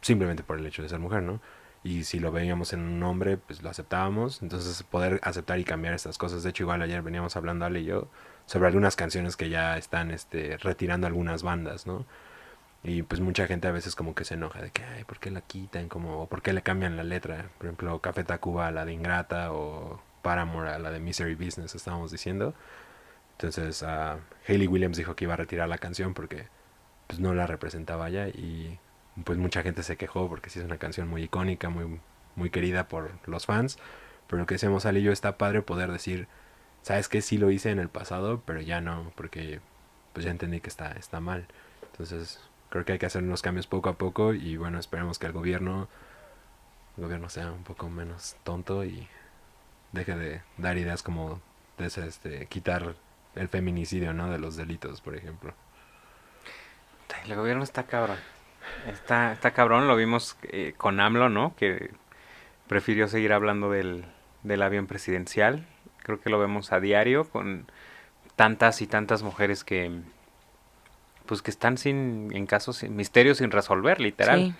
simplemente por el hecho de ser mujer, ¿no? Y si lo veíamos en un hombre, pues lo aceptábamos. Entonces poder aceptar y cambiar estas cosas. De hecho, igual ayer veníamos hablando Ale y yo sobre algunas canciones que ya están este, retirando algunas bandas, ¿no? Y pues mucha gente a veces como que se enoja de que, ay, ¿por qué la quitan? Como, o ¿por qué le cambian la letra? Por ejemplo, Café Tacuba a la de Ingrata o Paramore a la de Misery Business, estábamos diciendo. Entonces, ah, Hayley Williams dijo que iba a retirar la canción porque pues no la representaba ya y pues mucha gente se quejó porque sí es una canción muy icónica, muy, muy querida por los fans. Pero lo que decíamos Ali y yo está padre poder decir, sabes que sí lo hice en el pasado, pero ya no, porque pues ya entendí que está, está mal. Entonces creo que hay que hacer unos cambios poco a poco y bueno, esperemos que el gobierno, gobierno sea un poco menos tonto y deje de dar ideas como de este, quitar el feminicidio, ¿no? De los delitos, por ejemplo. El gobierno está cabrón. Está, está cabrón, lo vimos eh, con AMLO, ¿no? Que prefirió seguir hablando del, del avión presidencial. Creo que lo vemos a diario con tantas y tantas mujeres que pues que están sin en casos sin misterios sin resolver literal Sí.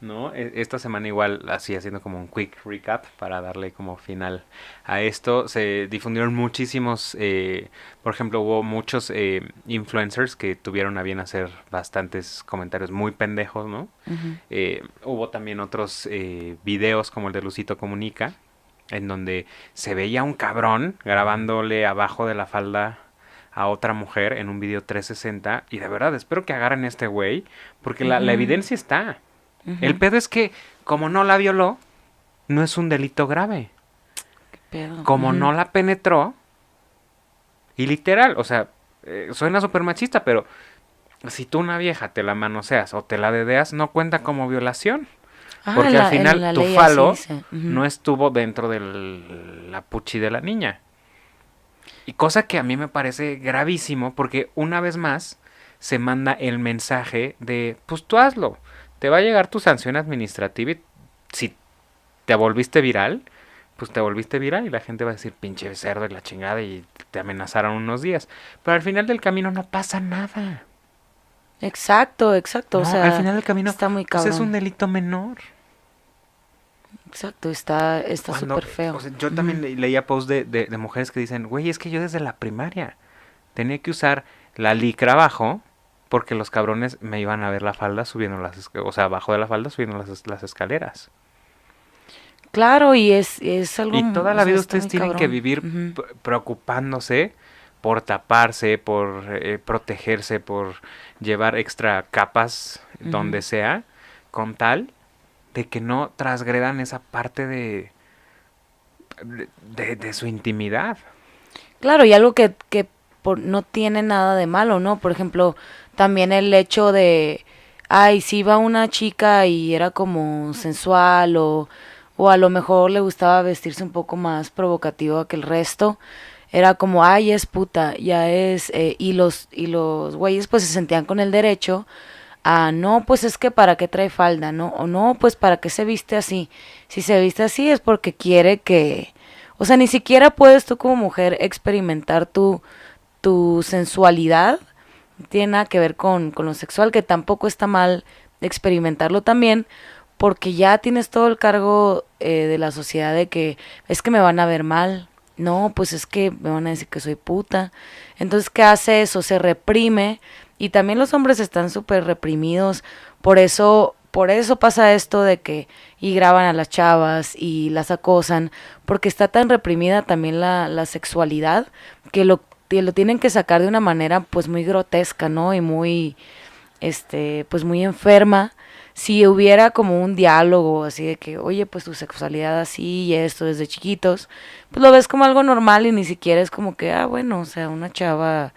no E- esta semana igual así haciendo como un quick recap para darle como final a esto se difundieron muchísimos eh, por ejemplo hubo muchos eh, influencers que tuvieron a bien hacer bastantes comentarios muy pendejos no eh, hubo también otros eh, videos como el de Lucito Comunica, en donde se veía un cabrón grabándole abajo de la falda a otra mujer en un video 360. Y de verdad, espero que agarren este güey, porque la, evidencia está. El pedo es que, como no la violó, no es un delito grave. Pedo. Como no la penetró, y literal, o sea, eh, suena súper machista, pero si tú una vieja te la manoseas o te la dedeas, no cuenta como violación. Ah, Porque la- al final tu falo no estuvo dentro de la puchi de la niña. Y cosa que a mí me parece gravísimo porque una vez más se manda el mensaje de, pues tú hazlo, te va a llegar tu sanción administrativa y si te volviste viral, pues te volviste viral y la gente va a decir pinche cerdo y la chingada y te amenazaron unos días. Pero al final del camino no pasa nada. Exacto, exacto. o sea, al final del camino está muy pues, es un delito menor. Exacto, está está súper feo. o sea, yo también le- leía posts de, de- de mujeres que dicen, güey, es que yo desde la primaria tenía que usar la licra abajo porque los cabrones me iban a ver la falda subiendo las, o sea, abajo de la falda subiendo las, las escaleras. Claro, y es, es algo... Y toda la vida ustedes tienen que vivir preocupándose por taparse, por eh, protegerse, por llevar extra capas donde sea, con tal de que no transgredan esa parte de, de, su intimidad. Claro, y algo que, que por- no tiene nada de malo, ¿no? Por ejemplo, también el hecho de, ay, si iba una chica y era como sensual o, o a lo mejor le gustaba vestirse un poco más provocativo que el resto, era como, ay, es puta, ya es, eh, y los, y los güeyes pues se sentían con el derecho a, no, pues es que para qué trae falda, ¿no? O no, pues para qué se viste así. Si se viste así es porque quiere que, o sea, ni siquiera puedes tú como mujer experimentar tu, tu sensualidad. Tiene nada que ver con, con lo sexual, que tampoco está mal experimentarlo también, porque ya tienes todo el cargo eh, de la sociedad de que es que me van a ver mal. No, pues es que me van a decir que soy puta. Entonces, ¿qué hace eso? Se reprime y también los hombres están súper reprimidos. Por eso, por eso pasa esto de que y graban a las chavas y las acosan, porque está tan reprimida también la, la sexualidad que lo, que lo tienen que sacar de una manera pues muy grotesca, ¿no? Y muy, este, pues muy enferma. Si hubiera como un diálogo así de que, oye, pues tu sexualidad así y esto desde chiquitos, pues lo ves como algo normal y ni siquiera es como que, ah, bueno, o sea, una chava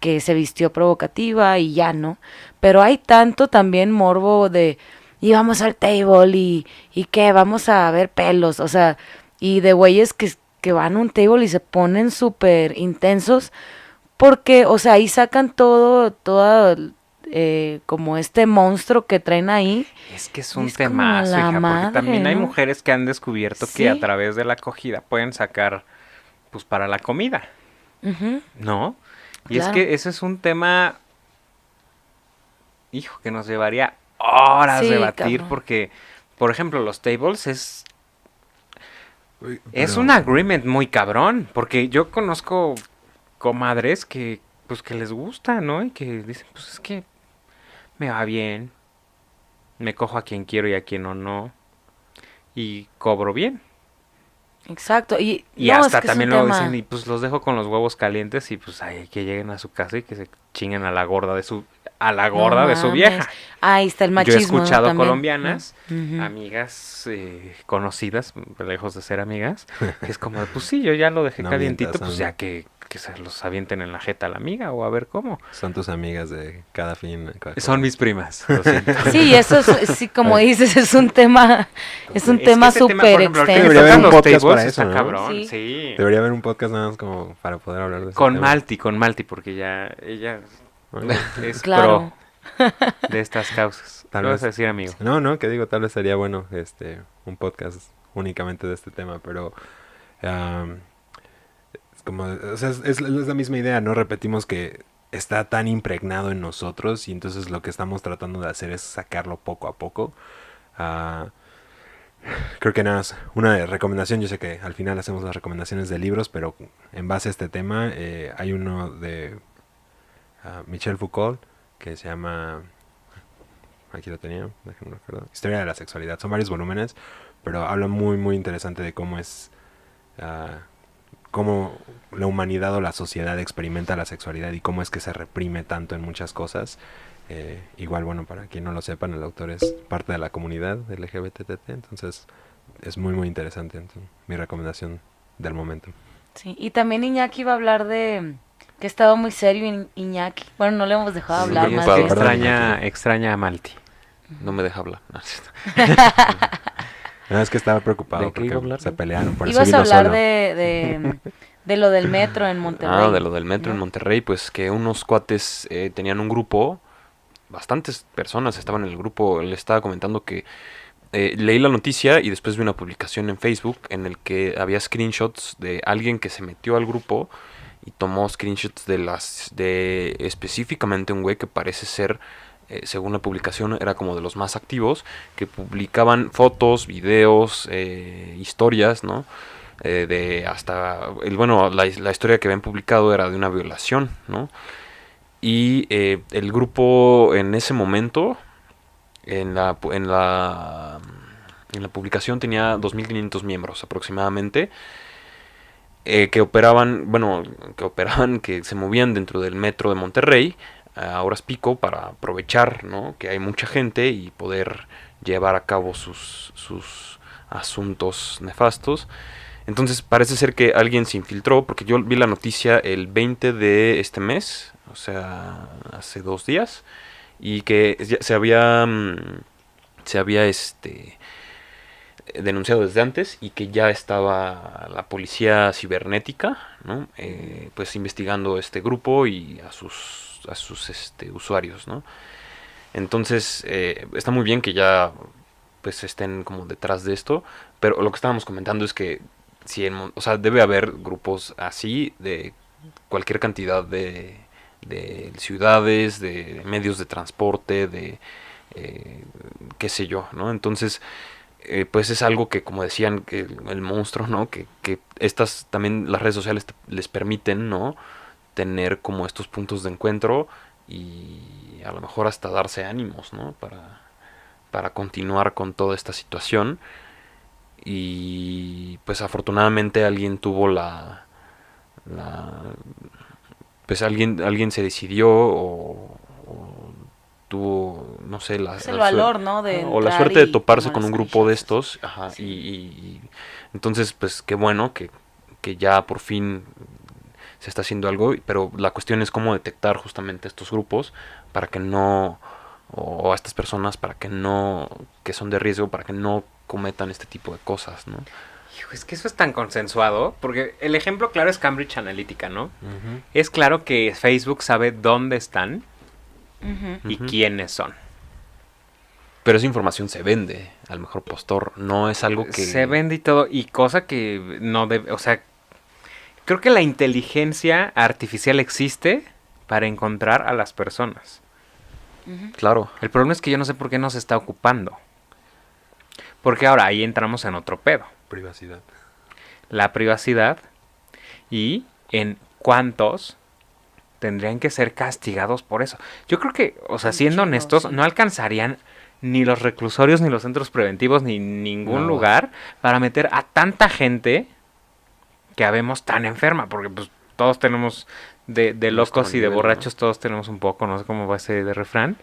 que se vistió provocativa y ya, ¿no? Pero hay tanto también morbo de, y vamos al table y, y qué, vamos a ver pelos, o sea, y de güeyes que, que van a un table y se ponen súper intensos porque, o sea, ahí sacan todo, toda, eh, como este monstruo que traen ahí. Es que es un Es temazo, hija, porque también hay ¿no? mujeres que han descubierto Sí. que a través de la acogida pueden sacar, pues, para la comida. ¿no? Y es que ese es un tema, hijo, que nos llevaría horas Sí, debatir, cabrón. porque, por ejemplo, los tables es, Uy, es un agreement muy cabrón, porque yo conozco comadres que, pues, que les gusta, ¿no? Y que dicen, pues, es que me va bien, me cojo a quien quiero y a quien no, no, y cobro bien. Exacto. Y, Y no, es hasta que es un también luego tema. dicen, y pues los dejo con los huevos calientes y pues ay, que lleguen a su casa y que se chinguen a la gorda de su, a la No gorda de su vieja. Ahí está el Yo machismo. he escuchado también. colombianas, amigas eh, conocidas, lejos de ser amigas, que es como, pues sí, yo ya lo dejé No calientito, mientas, pues ya que, que se los avienten en la jeta a la amiga o a ver cómo. Son tus amigas de cada fin. cada- Son mis primas. lo. Sí, eso es, sí, como dices, es un tema, es un Es tema súper extenso. Debería haber un podcast para está eso, ¿no? cabrón, Sí. sí. Debería haber un podcast nada más como para poder hablar de ese Con tema. Malti, con Malti, porque ya ella Bueno, es Claro. pro de estas causas. Tal ¿Qué vas vez. a decir, amigo? No, no, que digo, tal vez sería bueno este un podcast únicamente de este tema, pero es como, o sea, es, es la misma idea, ¿no? Repetimos que está tan impregnado en nosotros y entonces lo que estamos tratando de hacer es sacarlo poco a poco. Ah, creo que nada más una recomendación, yo sé que al final hacemos las recomendaciones de libros, pero en base a este tema eh, hay uno de ah, Michel Foucault que se llama aquí lo tenía, déjenme recuerdo. Historia de la sexualidad. Son varios volúmenes, pero habla muy, muy interesante de cómo es. ah, cómo la humanidad o la sociedad experimenta la sexualidad y cómo es que se reprime tanto en muchas cosas. Eh, igual, bueno, para quien no lo sepan, el autor es parte de la comunidad LGBTT, entonces es muy, muy interesante. entonces, mi recomendación del momento. Sí, y también Iñaki va a hablar de que ha estado muy serio Iñ- Iñaki. Bueno, no le hemos dejado Sí, hablar sí, más. Extraña, extraña a Malti. No me deja hablar. No, Nada, es que estaba preocupado ¿De qué porque iba a hablar? se pelearon. Por eso Ibas a hablar solo. de, de, de lo del metro en Monterrey. Ah, de lo del metro en ¿no? Monterrey, pues que unos cuates eh, tenían un grupo, bastantes personas estaban en el grupo, le estaba comentando que eh, leí la noticia y después vi una publicación en Facebook en el que había screenshots de alguien que se metió al grupo y tomó screenshots de las, de específicamente un güey que parece ser, eh, según la publicación, era como de los más activos, que publicaban fotos, videos, eh, historias, ¿no? eh, de hasta el bueno la, historia que habían publicado era de una violación no y el grupo en ese momento en la en la en la publicación tenía 2.500 miembros aproximadamente que operaban bueno que operaban que se movían dentro del metro de Monterrey a horas pico para aprovechar no que hay mucha gente y poder llevar a cabo sus sus asuntos nefastos entonces parece ser que alguien se infiltró, porque yo vi la noticia el 20 de este mes, o sea, hace dos días, y que se había, mm, se había este, denunciado desde antes y que ya estaba la policía cibernética, ¿no? Eh, pues investigando este grupo y a sus, a sus este, usuarios, ¿no? Entonces, eh, está muy bien que ya pues estén como detrás de esto, pero lo que estábamos comentando es que si en o sea, debe haber grupos así de cualquier cantidad de, de ciudades, de medios de transporte, de eh, qué sé yo, ¿no? Entonces, eh, pues es algo que, como decían, que el monstruo, ¿no? Que, que estas también las redes sociales les permiten, ¿no? Tener como estos puntos de encuentro y a lo mejor hasta darse ánimos, ¿no? Para, para continuar con toda esta situación. Y pues afortunadamente alguien tuvo la, la pues alguien alguien se decidió o, o tuvo no sé la, Es el valor, ¿no? De o la suerte de toparse con un grupo de estos ajá, Sí. y, y- y entonces pues qué bueno que, que ya por fin se está haciendo algo pero la cuestión es cómo detectar justamente estos grupos para que no o a estas personas para que no que son de riesgo para que no cometan este tipo de cosas no Hijo, es que eso es tan consensuado, porque el ejemplo claro es Cambridge Analytica, ¿no? Es claro que Facebook sabe dónde están y quiénes son. pero esa información se vende al mejor postor no es algo que Se vende y todo, y cosa que no debe, o sea, creo que la inteligencia artificial existe para encontrar a las personas. claro El problema es que yo no sé por qué no se está ocupando. Porque ahora ahí entramos en otro pedo. Privacidad. La privacidad y en cuántos tendrían que ser castigados por eso. Yo creo que, o sea, siendo honestos, no alcanzarían ni los reclusorios, ni los centros preventivos, ni ningún No. lugar para meter a tanta gente que habemos tan enferma, porque pues todos tenemos de, de Nuestro locos y de nivel, ¿no? borrachos, todos tenemos un poco, no sé cómo va ese de refrán.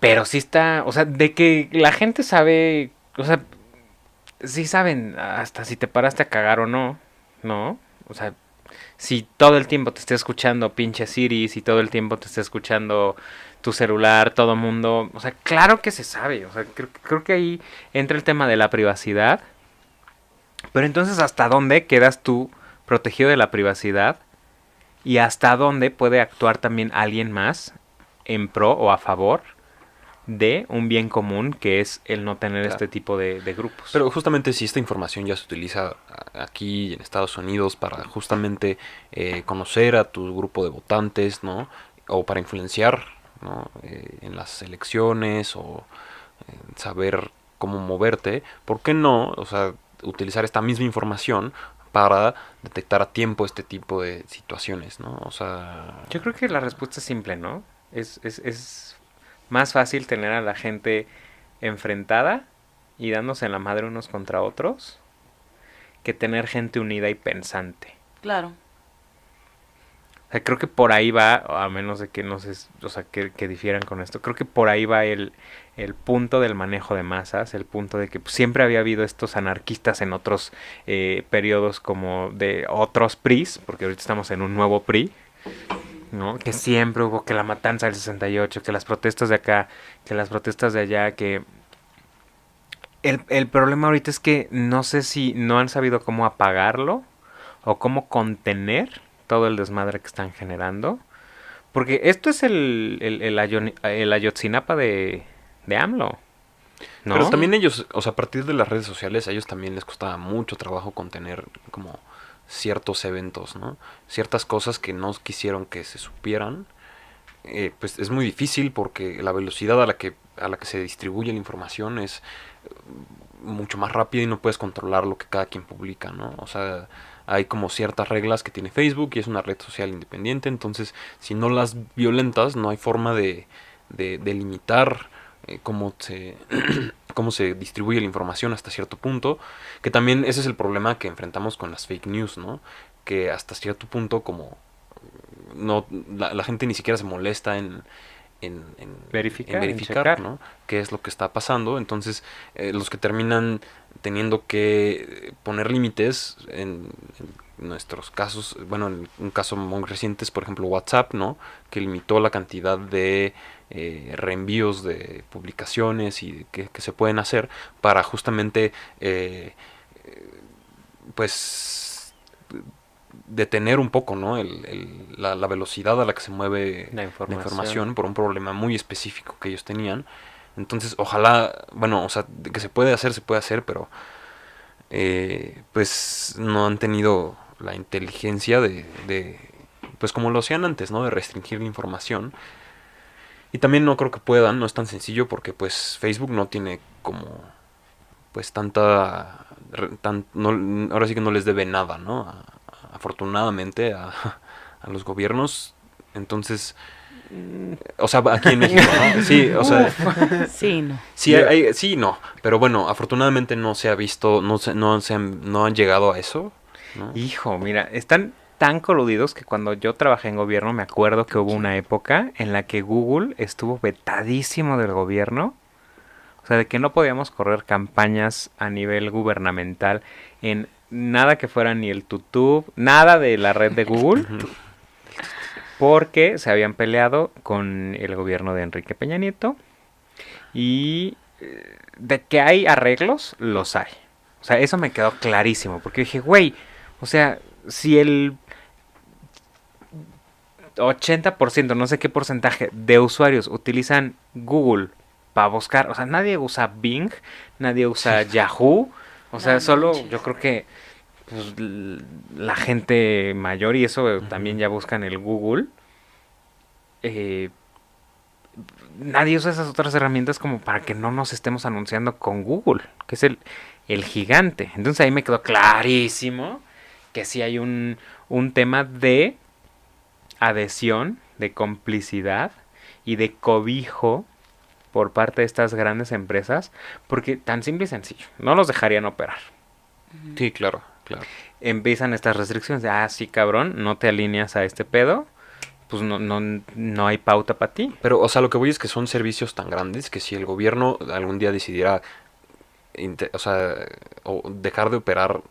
Pero sí está, o sea, de que la gente sabe, o sea, sí saben hasta si te paraste a cagar o no, ¿no? O sea, si todo el tiempo te está escuchando pinche Siri, si todo el tiempo te está escuchando tu celular, todo mundo, o sea, claro que se sabe, o sea, creo, creo que ahí entra el tema de la privacidad. Pero entonces, ¿hasta dónde quedas tú protegido de la privacidad? Y hasta dónde puede actuar también alguien más en pro o a favor de un bien común que es el no tener Claro. este tipo de, de grupos. Pero justamente si esta información ya se utiliza aquí en Estados Unidos para justamente eh, conocer a tu grupo de votantes, ¿no? O para influenciar, ¿no? Eh, en las elecciones o eh, saber cómo moverte, ¿por qué no? O sea, utilizar esta misma información para detectar a tiempo este tipo de situaciones, ¿no? O sea, Yo creo que la respuesta es simple, ¿no? Es, es, es más fácil tener a la gente enfrentada y dándose en la madre unos contra otros que tener gente unida y pensante. Claro. O sea, creo que por ahí va, a menos de que no sé, o sea, que, difieran con esto, creo que por ahí va el, el punto del manejo de masas, el punto de que pues, siempre había habido estos anarquistas en otros eh, periodos como de otros PRIs, porque ahorita estamos en un nuevo PRI, ¿no? Que siempre hubo que la matanza del 68, que las protestas de acá, que las protestas de allá, que... El, el problema ahorita es que no sé si no han sabido cómo apagarlo o cómo contener todo el desmadre que están generando. Porque esto es el, Ayotzinapa de, de AMLO. ¿no? Pero también ellos, o sea, a partir de las redes sociales, a ellos también les costaba mucho trabajo contener como ciertos eventos, ¿no? Ciertas cosas que no quisieron que se supieran. eh, pues es muy difícil porque la velocidad a la que a la que se distribuye la información es eh, mucho más rápida y no puedes controlar lo que cada quien publica, ¿no? O sea, hay como ciertas reglas que tiene Facebook y es una red social independiente, entonces si no las violentas no hay forma de, de, limitar eh, cómo se cómo se distribuye la información hasta cierto punto, que también ese es el problema que enfrentamos con las fake news, ¿no? Que hasta cierto punto como no la gente ni siquiera se molesta en en, en- Verificar, en verificar. ¿no? qué es lo que está pasando. Entonces, eh, los que terminan teniendo que poner límites en, en nuestros casos, bueno, en un caso muy reciente es, por ejemplo, WhatsApp, ¿no? Que limitó la cantidad de eh, reenvíos de publicaciones y que, que se pueden hacer para justamente, eh, eh, pues, detener un poco, ¿no? El- el- la, la velocidad a la que se mueve La la información. por un problema muy específico que ellos tenían. Entonces, ojalá, bueno, o sea, que se puede hacer, se puede hacer, pero eh, pues no han tenido la inteligencia de, de, pues como lo hacían antes, ¿no? De restringir la información. Y también no creo que puedan, no es tan sencillo porque pues Facebook no tiene como, pues tanta, re- tan, no- ahora sí que no les debe nada, ¿no? A- afortunadamente a, a los gobiernos. Entonces, o sea, aquí en México, ¿no? Sí, o sea, Sí, no. sí, hay- hay- sí, no, pero bueno, afortunadamente no se ha visto, no se, no se han, no han llegado a eso, ¿no? Hijo, mira, están tan coludidos que cuando yo trabajé en gobierno me acuerdo que hubo una época en la que Google estuvo vetadísimo del gobierno. O sea, de que no podíamos correr campañas a nivel gubernamental en nada que fuera ni el tutub, nada de la red de Google, porque se habían peleado con el gobierno de Enrique Peña Nieto y eh, de que hay arreglos, los hay. O sea, eso me quedó clarísimo, porque dije, güey, o sea, si el 80%, no sé qué porcentaje de usuarios utilizan Google para buscar, o sea, nadie usa Bing, nadie usa Yahoo, o sea, solo yo creo que pues, la gente mayor y eso también ya buscan el Google. eh, nadie usa esas otras herramientas como para que no nos estemos anunciando con Google, que es el, el gigante. Entonces ahí me quedó clarísimo que sí hay un, un tema de adhesión, de complicidad y de cobijo por parte de estas grandes empresas, porque tan simple y sencillo, no los dejarían operar. Sí, claro, claro. Empiezan estas restricciones de, ah, sí, cabrón, no te alineas a este pedo, pues no, no, no hay pauta para ti. Pero, o sea, lo que voy es que son servicios tan grandes que si el gobierno algún día decidiera, o sea, o dejar de operar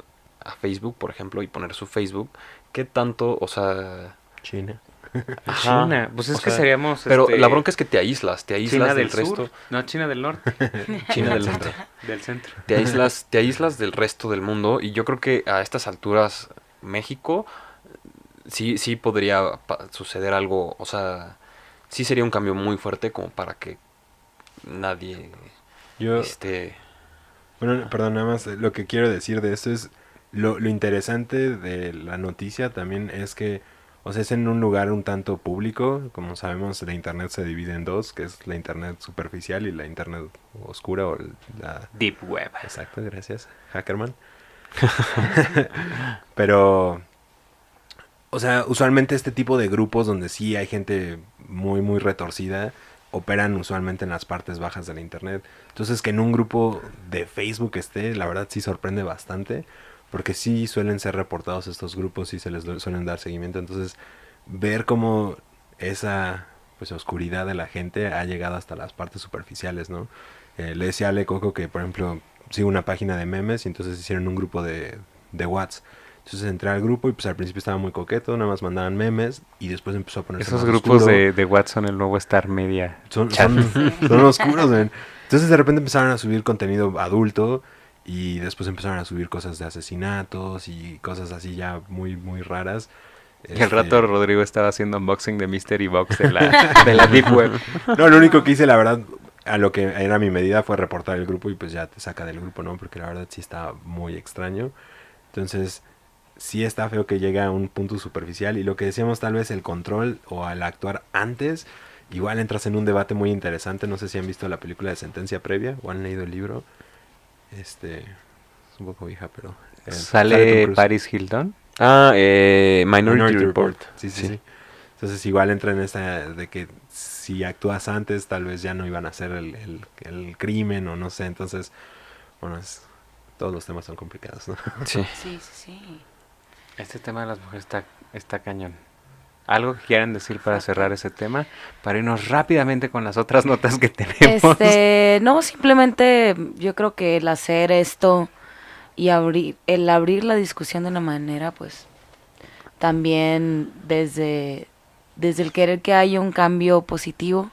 a Facebook, por ejemplo, y poner su Facebook, ¿qué tanto, o sea... China. Ajá, China, pues es o que sea, seríamos... Pero este, la bronca es que te aíslas, te aíslas China del del resto. no China del norte, China del norte. del centro. Te aíslas, te aíslas del resto del mundo y yo creo que a estas alturas México sí, sí podría suceder algo, o sea, sí sería un cambio muy fuerte como para que nadie Yo, este bueno, perdón, nada más eh, lo que quiero decir de esto es lo, lo interesante de la noticia también es que, o sea, es en un lugar un tanto público, como sabemos, la internet se divide en dos, que es la internet superficial y la internet oscura o la Deep Web. Exacto, gracias, Hackerman. Pero, o sea, usualmente este tipo de grupos donde sí hay gente muy, muy retorcida, operan usualmente en las partes bajas de la internet. Entonces, que en un grupo de Facebook esté, la verdad sí sorprende bastante, porque sí suelen ser reportados estos grupos y se les suelen dar seguimiento. Entonces, ver cómo esa pues oscuridad de la gente ha llegado hasta las partes superficiales, ¿no? Eh, le decía a Ale Coco que, por ejemplo, sigo una página de memes y entonces hicieron un grupo de, de Whats. Entonces entré al grupo y pues al principio estaba muy coqueto, nada más mandaban memes y después empezó a ponerse Esos más grupos oscuro. de, de Watson, el nuevo Star Media. Son, son, son oscuros, men. Entonces de repente empezaron a subir contenido adulto y después empezaron a subir cosas de asesinatos y cosas así ya muy, muy raras. Y al Este, rato Rodrigo estaba haciendo unboxing de Mystery Box de la, de la Deep Web. No, lo único que hice, la verdad, a lo que era mi medida fue reportar el grupo y pues ya te saca del grupo, ¿no? Porque la verdad sí está muy extraño. Entonces, sí está feo que llegue a un punto superficial y lo que decíamos tal vez el control o al actuar antes, igual entras en un debate muy interesante. No sé si han visto la película de Sentencia Previa o han leído el libro. Este, es un poco vieja, pero... eh, Sale. Paris Hilton. Ah, eh, Minority, Minority Report. Report. Sí, sí, sí, Entonces igual entra en esta de que si actúas antes tal vez ya no iban a hacer el, el- el crimen o no sé. Entonces, bueno, es- todos los temas son complicados, ¿no? Sí. Sí, sí, sí. Este tema de las mujeres está, está cañón. ¿Algo que quieran decir para cerrar ese tema? Para irnos rápidamente con las otras notas que tenemos. Este, no, simplemente yo creo que el hacer esto y abrir, el abrir la discusión de una manera, pues, también desde, desde el querer que haya un cambio positivo,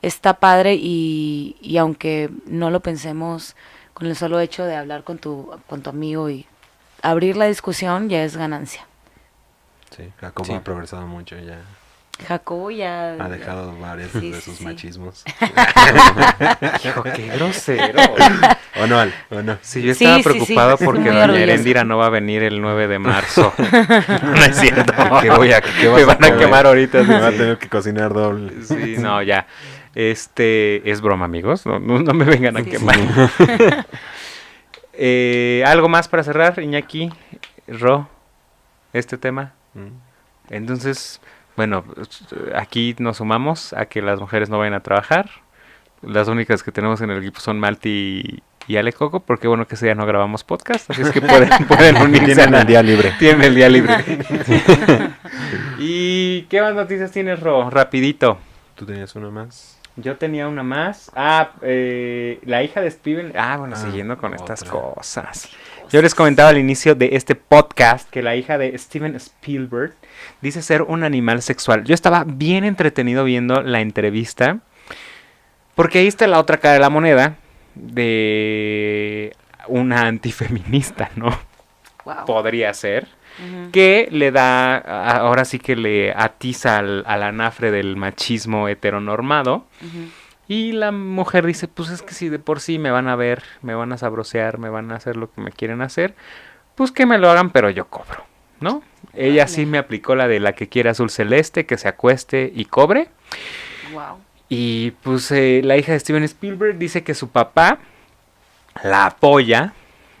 está padre y, y aunque no lo pensemos con el solo hecho de hablar con tu, con tu amigo y abrir la discusión ya es ganancia. Sí, Jacobo Sí. ha progresado mucho ya. Jacobo ya... Ha dejado varios Sí, de sí, sus sí. machismos. Hijo, qué grosero. ¿O no, Al? ¿O no? Sí, yo Sí, estaba sí, sí, preocupado porque doña. Erendira no va a venir el 9 de marzo. no es cierto. ¿Qué voy a- Me van a quemar ahorita. Me va a tener que cocinar doble. Sí, no, ya. Este es broma, amigos. No, no- no me vengan a Sí, quemar. Eh, ¿Algo más para cerrar, Iñaki? Ro, este tema. Entonces, bueno, aquí nos sumamos a que las mujeres no vayan a trabajar. Las únicas que tenemos en el equipo son Malti y Ale Coco, porque bueno que ese día no grabamos podcast, así es que pueden, pueden unirse. Tienen a- el día libre. Tienen el día libre. ¿Y qué más noticias tienes, Ro? Rapidito. ¿Tú tenías una más? Yo tenía una más. Ah, eh, la hija de Steven. Ah, bueno, Ah, siguiendo con estas cosas. Yo les comentaba al inicio de este podcast que la hija de Steven Spielberg dice ser un animal sexual. Yo estaba bien entretenido viendo la entrevista. Porque ahí está la otra cara de la moneda de una antifeminista, ¿no? Wow. Podría ser que le da, ahora sí que le atiza al, al anafre del machismo heteronormado. Ujú. Y la mujer dice, pues es que si de por sí me van a ver, me van a sabrosear, me van a hacer lo que me quieren hacer, pues que me lo hagan, pero yo cobro, ¿no? Ella sí me aplicó la de la que quiere azul celeste, que se acueste y cobre. Wow. Y pues eh, la hija de Steven Spielberg dice que su papá la apoya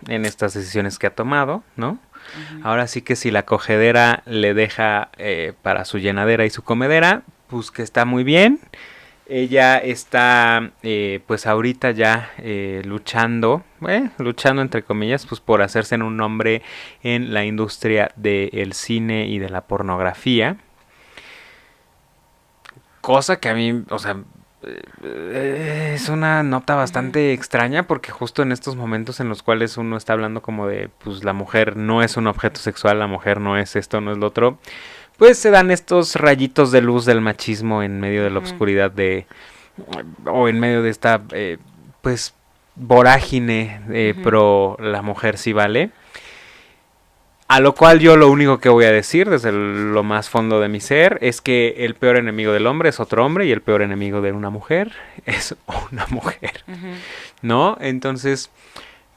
en estas decisiones que ha tomado, ¿no? Ahora sí que si la cogedera le deja eh, para su llenadera y su comedera, pues que está muy bien. Ella está, eh, pues ahorita ya eh, luchando, eh, luchando entre comillas, pues por hacerse en un nombre en la industria del cine y de la pornografía. Cosa que a mí, o sea, es una nota bastante extraña porque justo en estos momentos en los cuales uno está hablando como de, pues la mujer no es un objeto sexual, la mujer no es esto, no es lo otro, pues se dan estos rayitos de luz del machismo en medio de la oscuridad de, o en medio de esta, eh, pues, vorágine eh, pro la mujer sí vale. A lo cual yo lo único que voy a decir desde el- lo más fondo de mi ser es que el peor enemigo del hombre es otro hombre y el peor enemigo de una mujer es una mujer. ¿no? Entonces,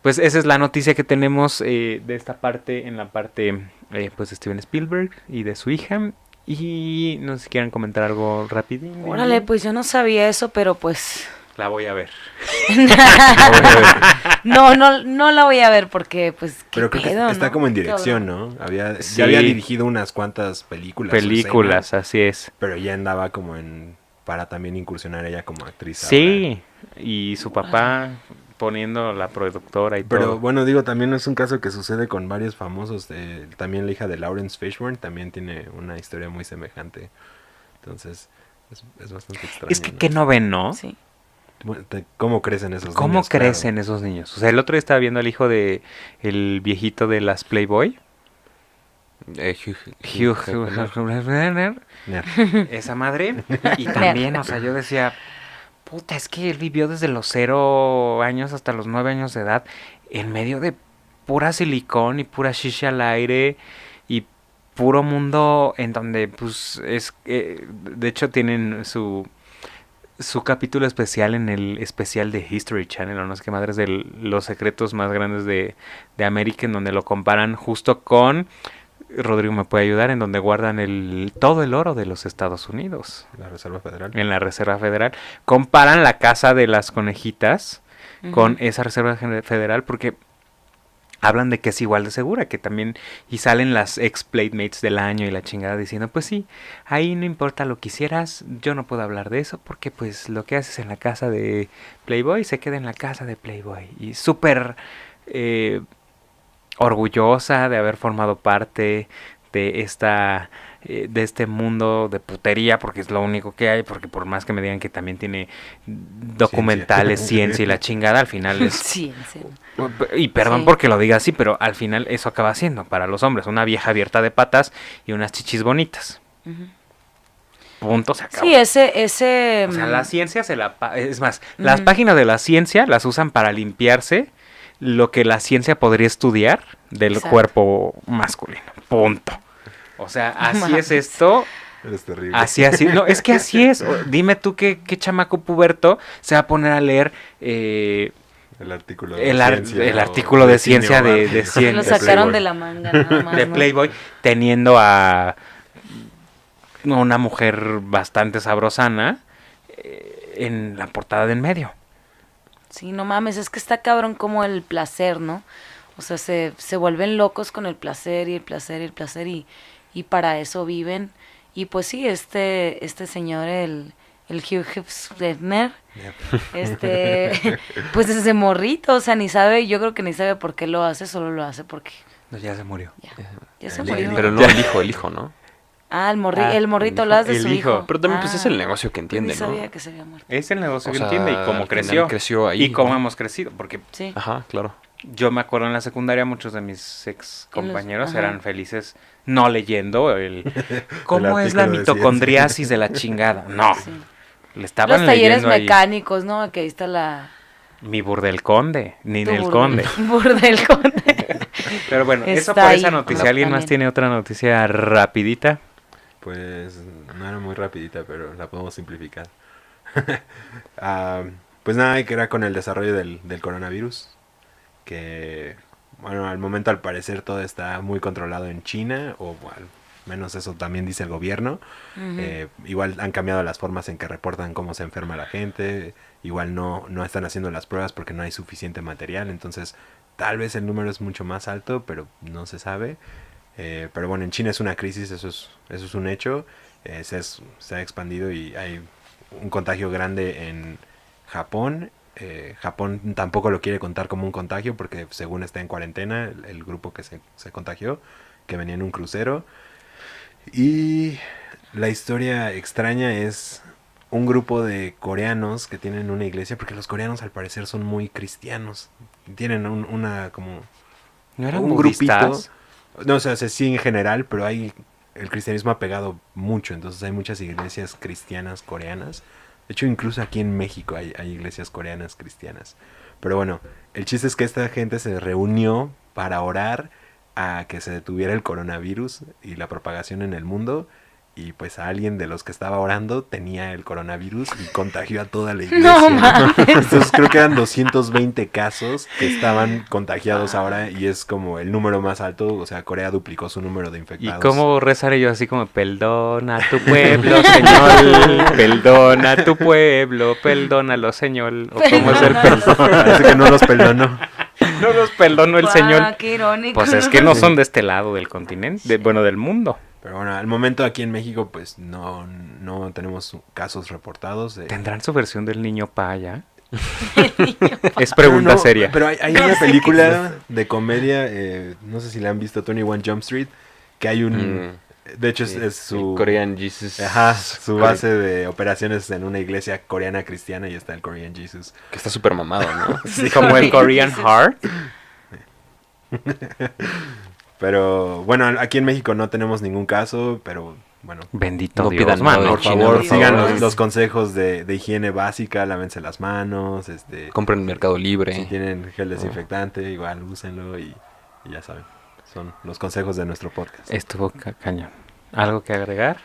pues esa es la noticia que tenemos eh, de esta parte en la parte eh, pues de Steven Spielberg y de su hija. Y no sé si quieran comentar algo rapidín. Órale, pues yo no sabía eso, pero pues... La voy a ver. no, no, no la voy a ver porque, pues, qué Pero creo que está ¿no? como en dirección. ¿no? Había, Sí. Ya había dirigido unas cuantas películas. Películas, escenas, así es. pero ya andaba como en... Para también incursionar ella como actriz. Sí, y su papá poniendo la productora y Pero todo. bueno, digo, también es un caso que sucede con varios famosos. eh, también la hija de Lawrence Fishburne también tiene una historia muy semejante. Entonces, es, es bastante extraño. es que que no ven, ¿no? Sí. ¿Cómo crecen esos ¿Cómo niños? Claro. crecen esos niños? O sea, el otro día estaba viendo al hijo de el viejito de las Playboy, Eh, Hugh, Hugh, Hefner. Ya. esa madre, y también, o sea, yo decía, puta, es que él vivió desde los cero años hasta los nueve años de edad en medio de pura silicón y pura shisha al aire y puro mundo en donde, pues, es, eh, de hecho tienen su su capítulo especial en el especial de History Channel, o no sé qué madres, de los secretos más grandes de, de América, en donde lo comparan justo con, Rodrigo me puede ayudar, en donde guardan el todo el oro de los Estados Unidos, La Reserva Federal. en la Reserva Federal. Comparan la casa de las conejitas con esa Reserva Federal porque hablan de que es igual de segura, que también, y salen las ex Playmates del año y la chingada diciendo, pues sí, ahí no importa lo que hicieras, yo no puedo hablar de eso porque pues lo que haces en la casa de Playboy se queda en la casa de Playboy. Y súper eh, orgullosa de haber formado parte de esta eh, de este mundo de putería porque es lo único que hay porque por más que me digan que también tiene documentales ciencia, y la chingada al final es serio. y perdón Sí. porque lo diga así pero al final eso acaba siendo para los hombres una vieja abierta de patas y unas chichis bonitas Ujú. punto se acabó Sí, ese, ese... o sea, mm, la ciencia se la... Es más, las páginas de la ciencia las usan para limpiarse lo que la ciencia podría estudiar del Exacto. cuerpo masculino. Punto. O sea, así es esto, Es terrible. así, así. No, es que así es. Dime tú qué, qué chamaco puberto se va a poner a leer eh, El artículo de el, ar- ciencia el o artículo de ciencia de, lo sacaron Playboy. de la manga nada más, de ¿no? Playboy teniendo a una mujer bastante sabrosana eh, en la portada de en medio. Sí, no mames, es que está cabrón como el placer, ¿no? O sea, se, se vuelven locos con el placer y el placer y el placer y, y para eso viven. Y pues sí, este, este señor, el, el Hugh Hefner, este, pues ese morrito, o sea, ni sabe, yo creo que ni sabe por qué lo hace, solo lo hace porque No, ya se murió. ya, ya se murió. Pero no el hijo, el hijo, ¿no? Ah, el, morri Ah, el morrito, hablas de hijo- su el hijo. hijo. Pero también pues es Ah, el negocio que entiende, ni ¿no? sabía que se había muerto. Es el negocio O que sea, entiende y cómo creció. creció ahí, y cómo ¿no? hemos crecido. Porque Sí. Ajá, claro. yo me acuerdo en la secundaria, muchos de mis ex compañeros eran felices no leyendo el cómo es la artículo de mitocondriasis de la chingada. No, Sí. le estaban Los talleres leyendo ahí mecánicos, ¿no? Que ahí está la... mi burdel conde, ni tu del conde. Burdel conde. Pero bueno, eso por ahí, esa noticia. ¿no? ¿Alguien más tiene otra noticia rapidita? Pues no era muy rapidita, pero la podemos simplificar. Ah, pues nada, que era con el desarrollo del, del coronavirus. Que, bueno, al momento al parecer todo está muy controlado en China, o al menos eso también dice el gobierno. Eh, igual han cambiado las formas en que reportan cómo se enferma la gente. Igual no, no están haciendo las pruebas porque no hay suficiente material. Entonces tal vez el número es mucho más alto, pero no se sabe. Eh, pero bueno, en China es una crisis, eso es, eso es un hecho. Eh, se, es- se ha expandido y hay un contagio grande en Japón. Eh, Japón tampoco lo quiere contar como un contagio porque según está en cuarentena el, el grupo que se, se contagió, que venía en un crucero. Y la historia extraña es un grupo de coreanos que tienen una iglesia, porque los coreanos al parecer son muy cristianos. Tienen un- una como ¿No eran un budistas? grupito. No, o sea, se- sí en general, pero hay el cristianismo ha pegado mucho, entonces hay muchas iglesias cristianas coreanas. De hecho, incluso aquí en México hay, hay iglesias coreanas cristianas. Pero bueno, el chiste es que esta gente se reunió para orar a que se detuviera el coronavirus y la propagación en el mundo. Y pues a alguien de los que estaba orando tenía el coronavirus y contagió a toda la iglesia. No. Entonces creo que eran 220 casos que estaban contagiados ahora y es como el número más alto. O sea, Corea duplicó su número de ¿Y infectados. cómo rezaré yo así como, perdona a tu pueblo, señor, perdona a tu pueblo, perdónalo, señor? ¿O cómo es el perdón? Parece que no los perdonó. No los perdonó el Guau, señor. qué irónico. Pues es que no son de este lado del continente, de- bueno, del mundo. Pero bueno, al momento aquí en México pues no, no tenemos casos reportados. de- ¿Tendrán su versión del niño paya? Es pregunta No, no, seria. Pero hay, hay una película de comedia, eh, no sé si la han visto, 21 Jump Street, que hay un... Mm, de hecho es, sí, es su... el Korean Jesus. Ajá, su base de operaciones en una iglesia coreana cristiana y está el Korean Jesus. Que está súper mamado, ¿no? Como el Korean Heart. Pero bueno, aquí en México no tenemos ningún caso, pero bueno, Bendito No Dios, pidan mano. por China, favor, por sigan favor. los, los consejos de, de higiene básica, lávense las manos, este, Compren en Mercado Libre. si tienen gel desinfectante, igual úsenlo y, y ya saben, son los consejos de nuestro podcast. Estuvo ca- cañón. ¿Algo que agregar?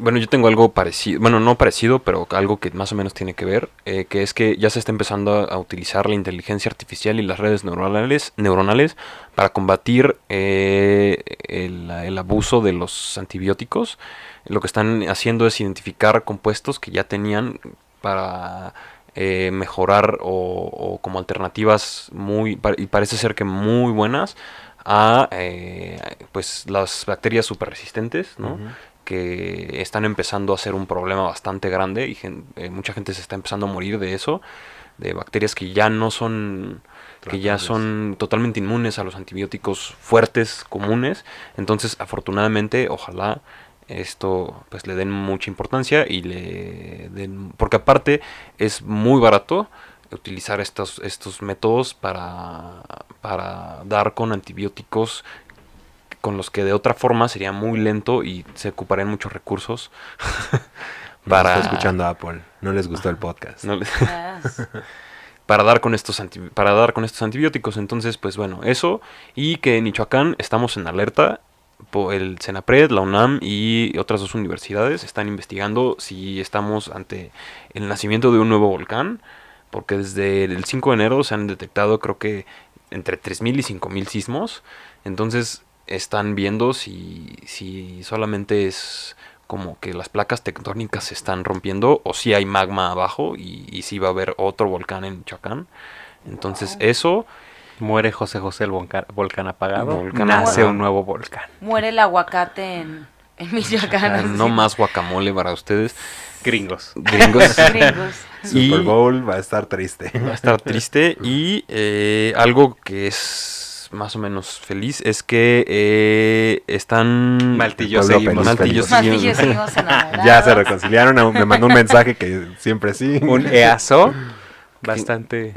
Bueno, yo tengo algo parecido, bueno, no parecido, pero algo que más o menos tiene que ver, eh, que es que ya se está empezando a, utilizar la inteligencia artificial y las redes neuronales, neuronales para combatir eh, el, el abuso de los antibióticos. Lo que están haciendo es identificar compuestos que ya tenían para eh, mejorar o, o como alternativas muy, y parece ser que muy buenas a eh, pues las bacterias super resistentes, ¿no? Que están empezando a ser un problema bastante grande y gen- eh, mucha gente se está empezando a morir de eso, de bacterias que ya no son que ya son totalmente inmunes a los antibióticos fuertes comunes. Entonces, afortunadamente, ojalá esto pues le den mucha importancia y le den porque aparte es muy barato utilizar estos estos métodos para para dar con antibióticos con los que de otra forma sería muy lento y se ocuparían muchos recursos Para... Está escuchando Apple, no les gustó el podcast. no les- Ah, para dar con estos anti- para dar con estos antibióticos. Entonces, pues bueno, eso y que en Michoacán estamos en alerta. El Senapred, la UNAM y otras dos universidades están investigando si estamos ante el nacimiento de un nuevo volcán, porque desde el 5 de enero se han detectado creo que entre 3.000 y 5.000 sismos. Entonces están viendo si, si solamente es como que las placas tectónicas se están rompiendo o si hay magma abajo y, y si va a haber otro volcán en Michoacán. Entonces eso, Muere José José el volcán, volcán apagado. Volcán nace apagado. un nuevo volcán. Muere el aguacate en, en Michoacán. no más guacamole para ustedes, Gringos. gringos. Gringos. Y- Super Bowl va a estar triste. Va a estar triste. Y eh, algo que es más o menos feliz es que eh, están... Maltillo seguimos. feliz, Maltillo seguimos- seguimos ya se reconciliaron, aún me mandó un mensaje que siempre sí. Un EASO bastante...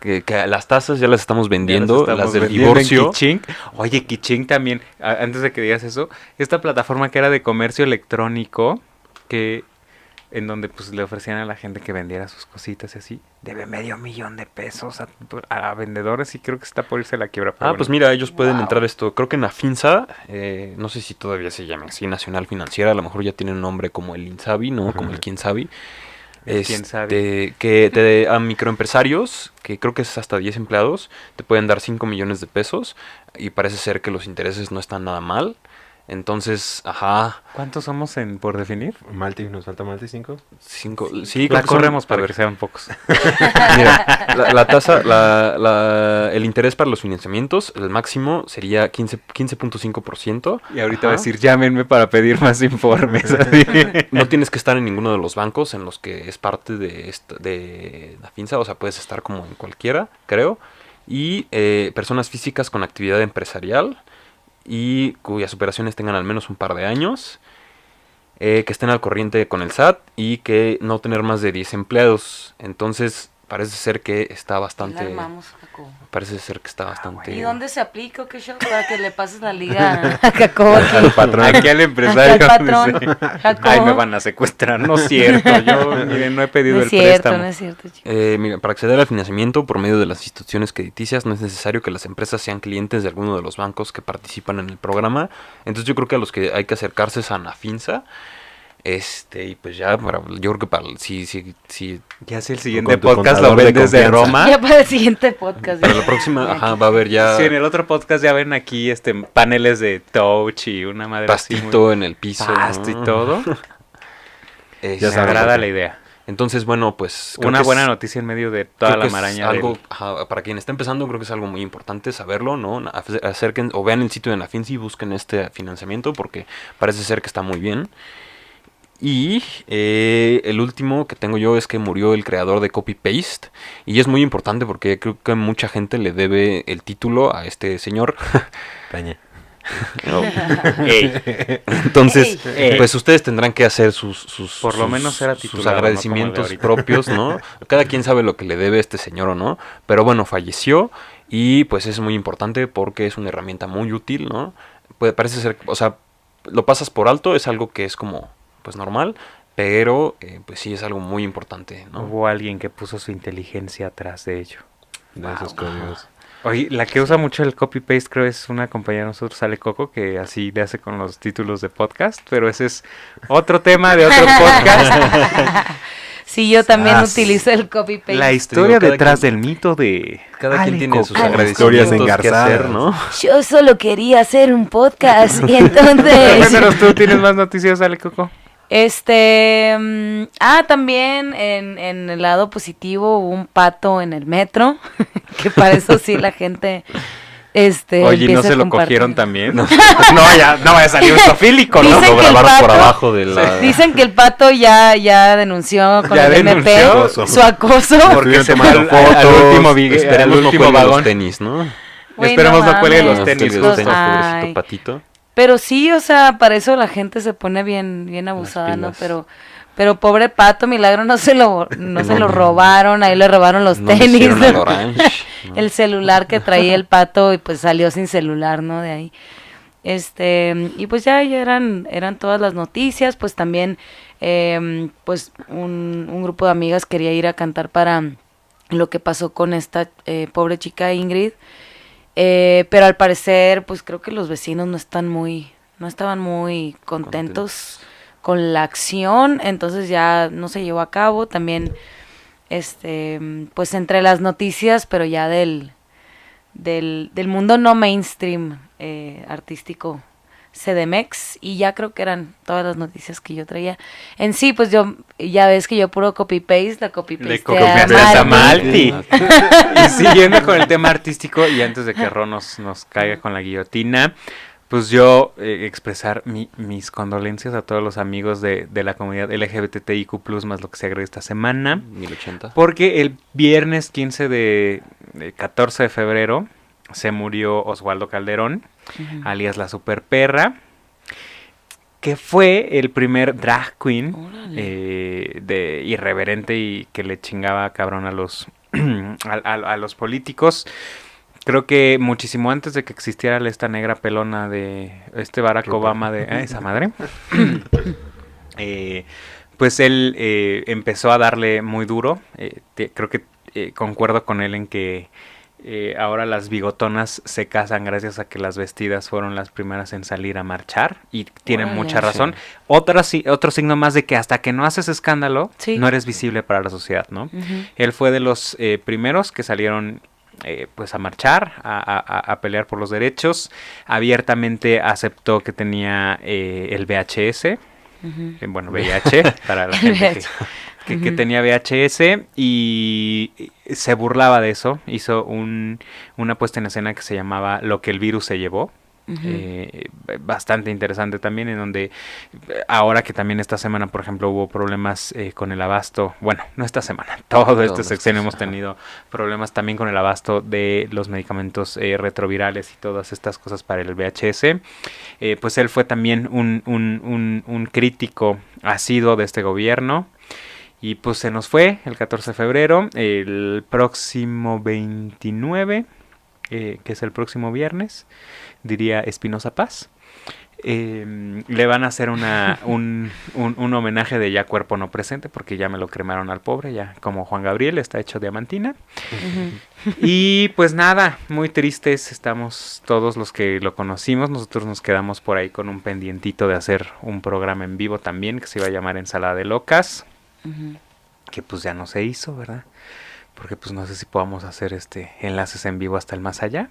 que, que las tazas ya las estamos Ya vendiendo, las estamos las del vendiendo en divorcio. Kiching. Oye, Kiching también, antes de que digas eso, esta plataforma que era de comercio electrónico, que en donde pues le ofrecían a la gente que vendiera sus cositas y así, debe medio millón de pesos a, a vendedores y creo que está por irse a la quiebra. Ah, bueno. pues mira, ellos pueden Wow. entrar esto. Creo que en la FINSA, eh, no sé si todavía se llama así, Nacional Financiera, a lo mejor ya tiene un nombre como el INSABI, ¿no? Como el. Quién Sabe. Quién sabe. Este, Que te, a microempresarios, que creo que es hasta 10 empleados, te pueden dar 5 millones de pesos y parece ser que los intereses no están nada mal. Entonces, ajá, ¿Cuántos somos en por definir? Malti, nos falta Malti 5. cinco, sí, La que son- corremos para ver si sean pocos. Mira, la, la tasa, la, la- el interés para los financiamientos, el máximo sería 15 15.5%. Y ahorita va a Ajá. decir, llámenme para pedir más informes. No tienes que estar en ninguno de los bancos en los que es parte de, esta- de la FINSA, o sea, puedes estar como en cualquiera, creo. Y eh, personas físicas con actividad empresarial y cuyas operaciones tengan al menos un par de años, eh, que estén al corriente con el SAT y que no tener más de 10 empleados. Entonces, parece ser que está La bastante... armamos, Jacobo. Parece ser que está bastante... ¿Y dónde se aplica o qué show? Para que le pases la liga a Jacobo aquí. Al patrón. Aquí al empresario. Aquí al patrón. dice, Jacobo. Ay, me van a secuestrar. No es cierto. Yo, miren, no he pedido No el es cierto, préstamo. no es cierto, chicos. Eh, mira, para acceder al financiamiento por medio de las instituciones crediticias no es necesario que las empresas sean clientes de alguno de los bancos que participan en el programa. Entonces yo creo que a los que hay que acercarse es a Nafinsa. Este, y pues ya, para, yo creo que para, si, si, si, Ya si el siguiente podcast lo de ven desde confianza. Roma. Ya para el siguiente podcast. para la próxima, ajá, va a haber ya Sí, en el otro podcast ya ven aquí este paneles de touch y una madre así pastito muy- en el piso. pasto y todo. Este, Ya Me sabes. agrada la idea. Entonces, bueno, pues... creo Una que es- buena noticia en medio de toda la es maraña algo del- ajá, para quien está empezando creo que es algo muy importante saberlo no acerquen o vean el sitio de Nafinsi y busquen este financiamiento porque parece ser que está muy bien y eh, el último que tengo yo es que murió el creador de Copy Paste y es muy importante porque creo que mucha gente le debe el título a este señor. Peña. entonces Ey. pues ustedes tendrán que hacer sus sus Por lo sus- menos era sus agradecimientos propios no cada quien sabe lo que le debe este señor o no. Pero bueno falleció y pues es muy importante porque es una herramienta muy útil no Puede, parece ser o sea lo pasas por alto es algo que es como pues normal pero eh, pues sí es algo muy importante no Hubo alguien que puso su inteligencia atrás de ello. De esos códigos. Oye, la que usa mucho el copy-paste creo es una compañera de nosotros, Ale Coco, que así le hace con los títulos de podcast, pero ese es otro tema de otro podcast. Sí, yo también Ah, utilizo el copy paste. la historia detrás quien- del mito de cada quien tiene sus Coco. Ale agradecimientos Historias que hacer engarzadas. no Yo solo quería hacer un podcast y entonces Cuéntanos, tú tienes más noticias, Ale Coco. Este, mm, ah, también en, en el lado positivo hubo un pato en el metro, que para eso sí la gente, este, Oye, ¿no se lo compartir. cogieron también? No, ya, no vaya a salir un zoofílico, ¿no? Dicen lo que el grabaron por pato- abajo de la Dicen que el pato ya, ya denunció con Ya el MP denunció. su acoso. Porque se tomando mal al, fotos, último, vigue- al esperemos no último cuelgue los vagón. tenis no Güey, Esperemos no cuelgue los tenis, los justo. tenis, Ay. pobrecito patito Pero sí, o sea, para eso la gente se pone bien, bien abusada, ¿no? Pero, pero pobre pato, milagro no se lo, no, se lo robaron, ahí le robaron los No tenis, ¿no? el celular que traía el pato y pues salió sin celular, ¿no? De ahí. Este, y pues ya, ya eran, eran todas las noticias, pues también, em, pues un, un grupo de amigas quería ir a cantar para lo que pasó con esta eh, pobre chica Ingrid, eh, pero al parecer, pues creo que los vecinos no están muy, no estaban muy contentos con la acción, entonces ya no se llevó a cabo, también, este, pues entre las noticias, pero ya del, del, del mundo no mainstream eh, artístico CDMX y ya creo que eran todas las noticias que yo traía. En sí, pues yo, ya ves que yo puro copy-paste, la copy-paste Le copiaste a Malti. Malti. y siguiendo con el tema artístico, y antes de que Ron nos, nos caiga con la guillotina, pues yo eh, expresar mi- mis condolencias a todos los amigos de, de la comunidad LGBTIQ+, más lo que se agrega esta semana. 1080 Porque el viernes 15 de, de 14 de febrero se murió Osvaldo Calderón, alias la super perra, que fue el primer drag queen eh, de irreverente y que le chingaba cabrón a los a, a- a los políticos. Creo que muchísimo antes de que existiera esta negra pelona de este Barack Rupert. Obama de ah, esa madre. eh, pues él eh, empezó a darle muy duro. eh, te- creo que eh, concuerdo con él en que eh, ahora las bigotonas se casan gracias a que las vestidas fueron las primeras en salir a marchar y tienen mucha razón. Sí. Otra, si- otro signo más de que hasta que no haces escándalo, Sí. no eres visible para la sociedad, ¿no? Él fue de los eh, primeros que salieron eh, pues a marchar, a, a- a pelear por los derechos. Abiertamente aceptó que tenía eh, el VHS, eh, bueno, VIH, para la gente que, que- tenía VHS y se burlaba de eso. Hizo un, una puesta en escena que se llamaba Lo que el virus se llevó. Eh, bastante interesante también, en donde ahora que también esta semana, por ejemplo, hubo problemas eh, con el abasto, bueno, no esta semana, todo este sexenio hemos tenido problemas también con el abasto de los medicamentos eh, retrovirales y todas estas cosas para el VHS. Eh, pues él fue también un, un, un, un crítico asiduo de este gobierno. Y pues se nos fue el 14 de febrero, el próximo 29, eh, que es el próximo viernes, diría Espinosa Paz. eh, le van a hacer una, un, un- un homenaje de ya cuerpo no presente, porque ya me lo cremaron al pobre, ya como Juan Gabriel, está hecho diamantina. Y pues nada, muy tristes estamos todos los que lo conocimos. Nosotros nos quedamos por ahí con un pendientito de hacer un programa en vivo también que se iba a llamar Ensalada de Locas, Que pues ya no se hizo, ¿verdad? Porque pues no sé si podamos hacer este enlaces en vivo hasta el más allá.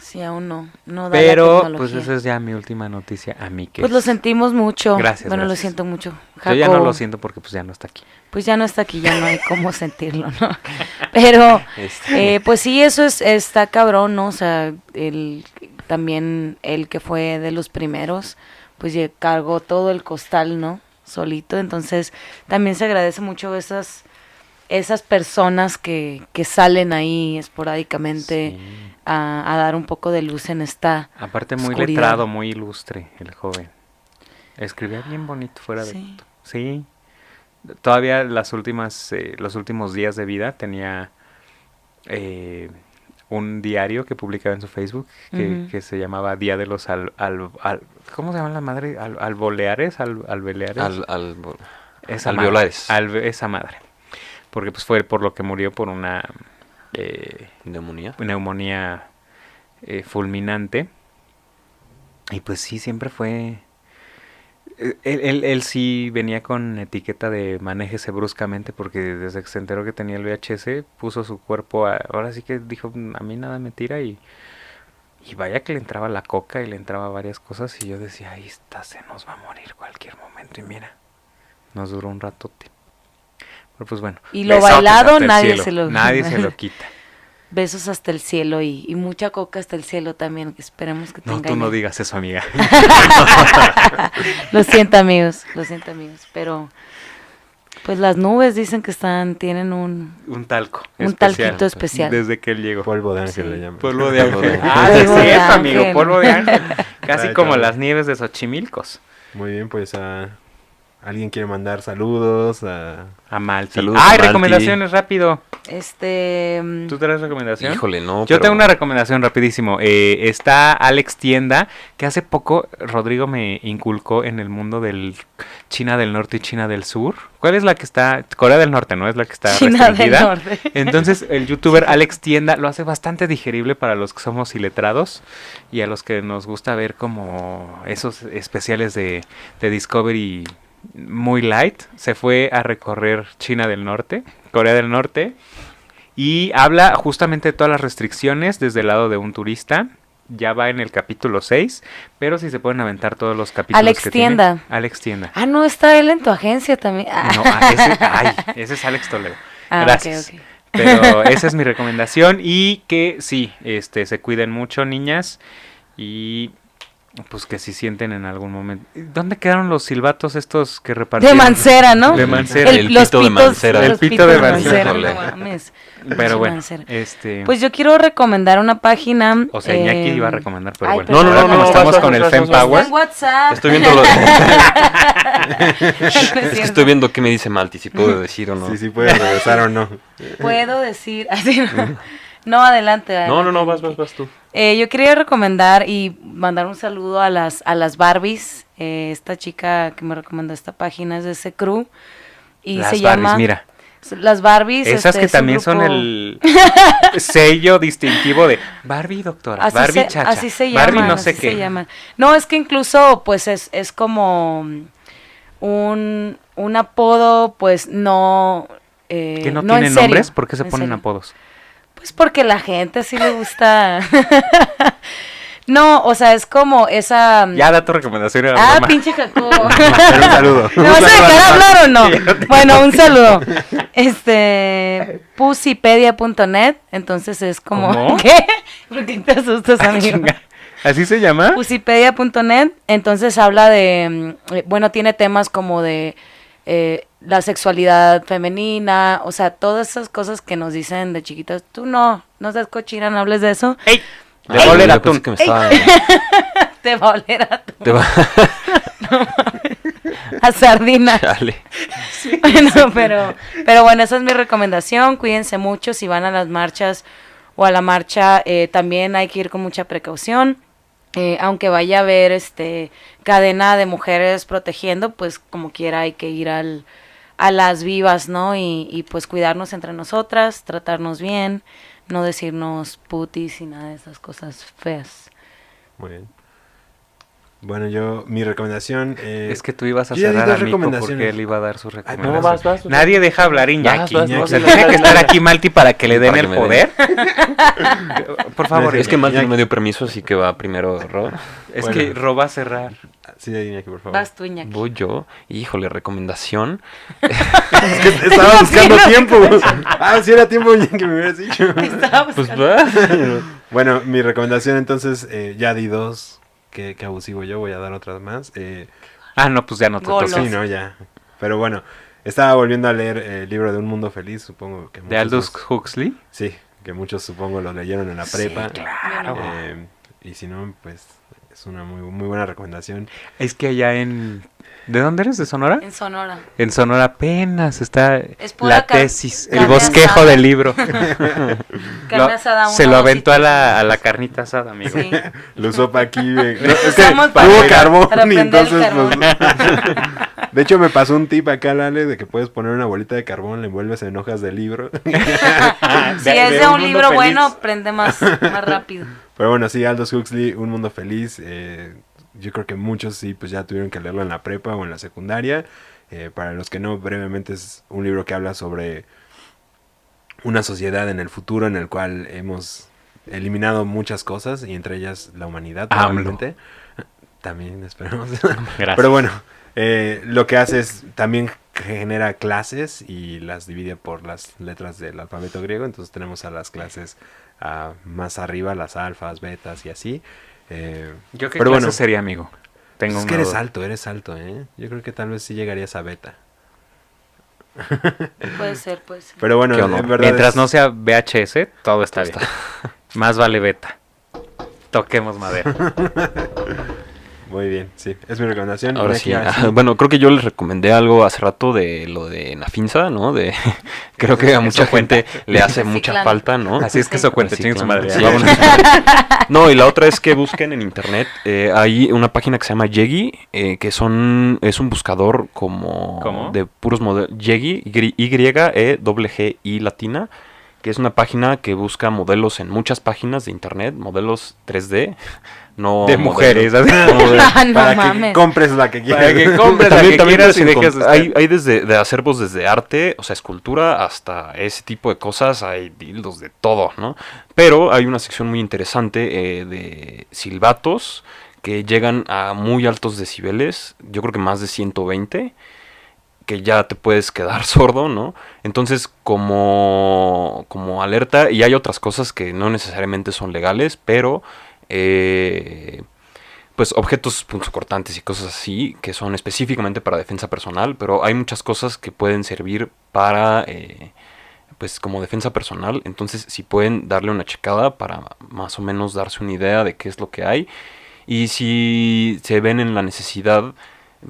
Sí, aún no. no da la Pero pues tecnología. esa es ya mi última noticia a mí que Pues lo sentimos mucho. Gracias, Bueno, lo siento mucho. Yo ya no lo siento porque pues ya no está aquí. Pues ya no está aquí, ya no hay cómo sentirlo, ¿no? Pero, Este, eh, pues sí, eso es, está cabrón, ¿no? O sea, el, también el que fue de los primeros, pues cargó todo el costal, ¿no? Solito. Entonces, también se agradece mucho esas, esas personas que, que salen ahí esporádicamente Sí. a, a dar un poco de luz en esta... Aparte muy Oscuridad. letrado, muy ilustre el joven. Escribía bien bonito fuera de. Sí. Todavía las últimas, eh, los últimos días de vida tenía eh, un diario que publicaba en su Facebook que, se llamaba Día de los al, al- al- ¿cómo se llama la madre? Al, alboleares, al, albeleares. al, al, esa alveolares. madre, alve- esa madre. Porque pues fue por lo que murió por una eh, neumonía. neumonía eh, fulminante. Y pues sí, siempre fue... Él, él, él sí venía con etiqueta de manéjese bruscamente porque desde que se enteró que tenía el VHS puso su cuerpo a... Ahora sí que dijo, a mí nada me tira y... Y vaya que le entraba la coca y le entraba varias cosas y yo decía, ahí está, se nos va a morir cualquier momento. Y mira, nos duró un ratote. Pero pues bueno. Y lo bailado nadie cielo. se lo- Nadie se lo quita. Besos hasta el cielo y, y mucha coca hasta el cielo también, esperemos que No, tenga. tú no digas eso, amiga. Lo siento amigos, lo siento amigos, pero pues las nubes dicen que están, tienen un, Un talco. un especial. talquito especial. Desde que él llegó. Polvo de ángel Sí. le llaman. Polvo de ángel. Ah, sí es amigo. Polvo de ángel. Casi como las nieves de Xochimilcos. Muy bien, pues ah, alguien quiere mandar saludos a... A Malti. Saludos a ¡Ay, Malti. recomendaciones rápido! Este mm, ¿Tú traes recomendación? Híjole, no. Yo pero- tengo una recomendación rapidísimo. Eh, está Alex Tienda, que hace poco Rodrigo me inculcó en el mundo del China del Norte y China del Sur. ¿Cuál es la que está? Corea del Norte, ¿no? Es la que está China del. Norte. Entonces, el youtuber Alex Tienda lo hace bastante digerible para los que somos iletrados y a los que nos gusta ver como esos especiales de, de Discovery muy light. Se fue a recorrer China del Norte, Corea del Norte, y habla justamente de todas las restricciones desde el lado de un turista. Ya va en el capítulo 6, pero si se pueden aventar todos los capítulos. Alex que tiene. Tienda. Alex Tienda. Ah, no, está él en tu agencia también. Ah, No, ah, ese, ay, ese es Alex Toledo. Ah, Gracias. Pero esa es mi recomendación y que sí, este, se cuiden mucho, niñas, y pues que si sienten en algún momento. ¿Dónde quedaron los silbatos estos que De repartieron? Mancera, ¿no? De Mancera. El pito de Mancera. El los pito de Mancera. no mames. Pero bueno, Mancera. este, Pues yo quiero recomendar una página. o sea, Iñaki eh, iba a recomendar, pero ay, bueno. perdón. No, no, no, como no, estamos con el Fem Power. en WhatsApp. Estoy viendo lo- No es que estoy viendo qué me dice Malti, si puedo decir o no. Sí, sí, puede regresar o no. Puedo decir. Así no. No, adelante. No, no, no, vas, vas, vas tú. Eh, yo quería recomendar y mandar un saludo a las, a las Barbies. Eh, esta chica que me recomendó esta página es de ese crew. Y Las se Barbies, llama. mira. Las Barbies. Esas este, que también son el sello distintivo de Barbie doctora, Así Barbie se, chacha, así se Barbie llaman, no sé así qué. se llaman. No, es que incluso pues es, es como un, un apodo pues no... eh, ¿Que no, en tienen nombres? ¿Por qué se en ponen serio. apodos? Pues porque la gente sí le gusta. no, o sea, es como esa. Ya da tu recomendación. Ah, pinche Jacobo. Un saludo. ¿Me vas a dejar hablar o no? Bueno, un saludo. Este, pussypedia.net, entonces es como, ¿Cómo? ¿qué? ¿Por qué te asustas, amigo? Chinga. ¿Así se llama? Pussypedia.net, entonces habla de, mm, eh, bueno, tiene temas como de eh, la sexualidad femenina, o sea, todas esas cosas que nos dicen de chiquitas, tú no, no seas cochina, no hables de eso, ¡Ey! De Ay, oler yo atún. que me estaba- te va a oler a, tu- te va- a sardina. Chale. Bueno, pero, pero bueno, esa es mi recomendación. Cuídense mucho si van a las marchas o a la marcha. eh, también hay que ir con mucha precaución. Eh, aunque vaya a haber este cadena de mujeres protegiendo, pues como quiera hay que ir al, a las vivas, ¿no? Y, y pues cuidarnos entre nosotras, tratarnos bien, no decirnos putis y nada de esas cosas feas. Muy bien. Bueno, yo, mi recomendación eh, Es que tú ibas a cerrar a Nico porque él iba a dar sus Ay, recomendaciones. no, vas, vas, Nadie deja hablar Iñaki. Vas, O sea, tiene que estar aquí Malti para que le den el que poder. Por favor, es que Iñaki. Malti no me dio permiso, así que va primero Ro. Es Bueno. que Ro va a cerrar. Sí, Iñaki, por favor. Vas tú, Iñaki. Voy yo. Híjole, recomendación. Estaba buscando tiempo. Ah, si era tiempo que me hubieras dicho. Estaba Pues buscando- va. Bueno, mi recomendación entonces, eh, ya di dos. Qué, qué abusivo yo, voy a dar otras más. Eh, Ah, no, pues ya no te toca. sí, no, ya. Pero bueno, estaba volviendo a leer eh, el libro de Un Mundo Feliz, supongo que De Aldous los- Huxley. Sí, que muchos supongo lo leyeron en la Sí, prepa. claro. Eh, y si no, pues es una muy, muy buena recomendación. Es que allá en... ¿De dónde eres? ¿De Sonora? En Sonora. En Sonora apenas está Es la tesis, el bosquejo asada. del libro. Carne Lo- asada, se lo aventó a la, a la carnita asada, amigo. Sí. Lo usó para aquí. no, es que para carbón y entonces... carbón. pues, de hecho, me pasó un tip acá, Lale, de que puedes poner una bolita de carbón, le envuelves en hojas de libro. Si De- es de de un libro feliz. bueno, prende más, más rápido. Pero bueno, sí, Aldous Huxley, Un Mundo Feliz. eh, yo creo que muchos sí, pues ya tuvieron que leerlo en la prepa o en la secundaria. Eh, para los que no, brevemente es un libro que habla sobre una sociedad en el futuro en el cual hemos eliminado muchas cosas y entre ellas la humanidad AMLO. probablemente. También esperemos. Gracias. Pero bueno, eh, lo que hace es también genera clases y las divide por las letras del alfabeto griego. Entonces tenemos a las clases más arriba, las alfas, betas y así. Eh, Yo qué pero clase bueno, sería, amigo. Tengo es que eres duda. alto, eres alto, ¿eh? Yo creo que tal vez sí llegarías a beta. Puede ser, puede ser. Pero bueno, en verdad Mientras es- no sea VHS, todo está bien. Más vale beta. Toquemos madera. Muy bien, sí. Es mi recomendación. Ahora sí. ah, Bueno, creo que yo les recomendé algo hace rato de lo de Nafinsa, ¿no? De creo que a mucha gente le hace mucha falta, ¿no? Así es que eso cuenta, chinguen su madre. Sí, vámonos. No, y la otra es que busquen en internet. eh, hay una página que se llama Yegi, eh, que son es un buscador como ¿Cómo? de puros modelos. Yegi, Y, E, doble G, I latina, que es una página que busca modelos en muchas páginas de internet, modelos 3D. No De mujeres. ¿sabes? no de- Ah, no para que mames. compres la que quieras. Para que compres la también, que también quieras y dejes de hay desde de acervos desde arte, o sea, escultura, hasta ese tipo de cosas, hay dildos de todo, ¿no? Pero hay una sección muy interesante eh, de silbatos que llegan a muy altos decibeles, yo creo que más de 120, que ya te puedes quedar sordo, ¿no? Entonces, como, como alerta, y hay otras cosas que no necesariamente son legales, pero... eh, pues objetos punzocortantes y cosas así que son específicamente para defensa personal, pero hay muchas cosas que pueden servir para eh, pues como defensa personal, entonces si pueden darle una checada para más o menos darse una idea de qué es lo que hay y si se ven en la necesidad,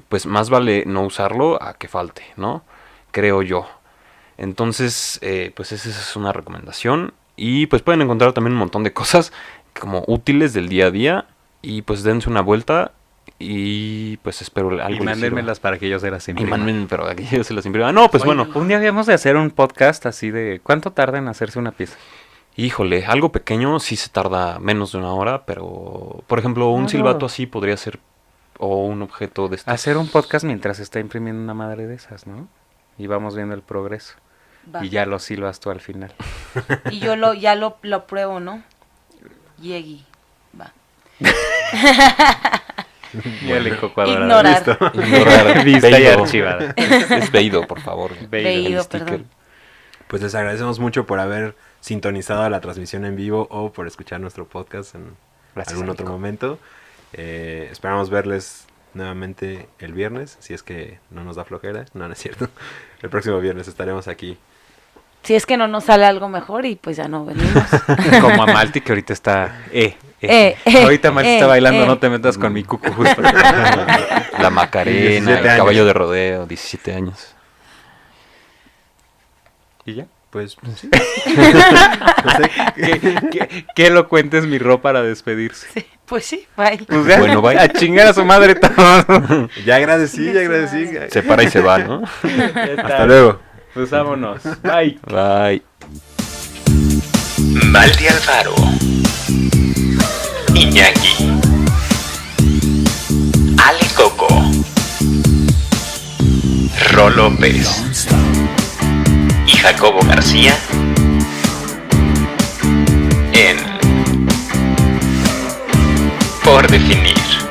pues más vale no usarlo a que falte, ¿no? Creo yo. Entonces, eh, pues esa es una recomendación. Y pues pueden encontrar también un montón de cosas como útiles del día a día. Y pues dense una vuelta. Y pues espero algo Y mándenmelas para que yo se las sirva. Y imprima. mándenme, pero aquí yo se las imprima. No, pues Oye, bueno. Un día habíamos de hacer un podcast así de... ¿Cuánto tarda en hacerse una pieza? Híjole, algo pequeño sí se tarda menos de una hora, pero por ejemplo, un No. silbato así podría ser o un objeto de estos. Hacer un podcast mientras se está imprimiendo una madre de esas, ¿no? Y vamos viendo el progreso. Va. y ya lo silbas tú al final. Y yo lo, ya lo, lo pruebo, ¿no? Yegi. Va. Ya le. Ignorar. Listo. Ignorar. Vista y Veido. archivada. Es Veido, por favor. Veido. Perdón. Pues les agradecemos mucho por haber sintonizado la transmisión en vivo o por escuchar nuestro podcast en Gracias, algún otro amigo. momento. Eh, esperamos verles nuevamente el viernes, si es que no nos da flojera. No, no es cierto. El próximo viernes estaremos aquí. Si es que no nos sale algo mejor y pues ya no venimos. Como a Malti que ahorita está... Eh, eh. Eh, ahorita Malti eh, está bailando, eh. no te metas con mi cucu justo. La Macarena, 17 el años. caballo de rodeo, 17 años. ¿Y ya? Pues sí. No sé, ¿Qué, qué, qué elocuente es mi ro para despedirse. Sí, pues sí, bye. Pues ya, Bueno, bye. a chingar a su madre todo. ya agradecí, ya agradecí. Se para y se va, ¿no? Hasta luego. Pues vámonos. Bye. Bye. Maldi Alfaro. Iñaki. Ale Coco. Ro López. Y Jacobo García. En Por Definir.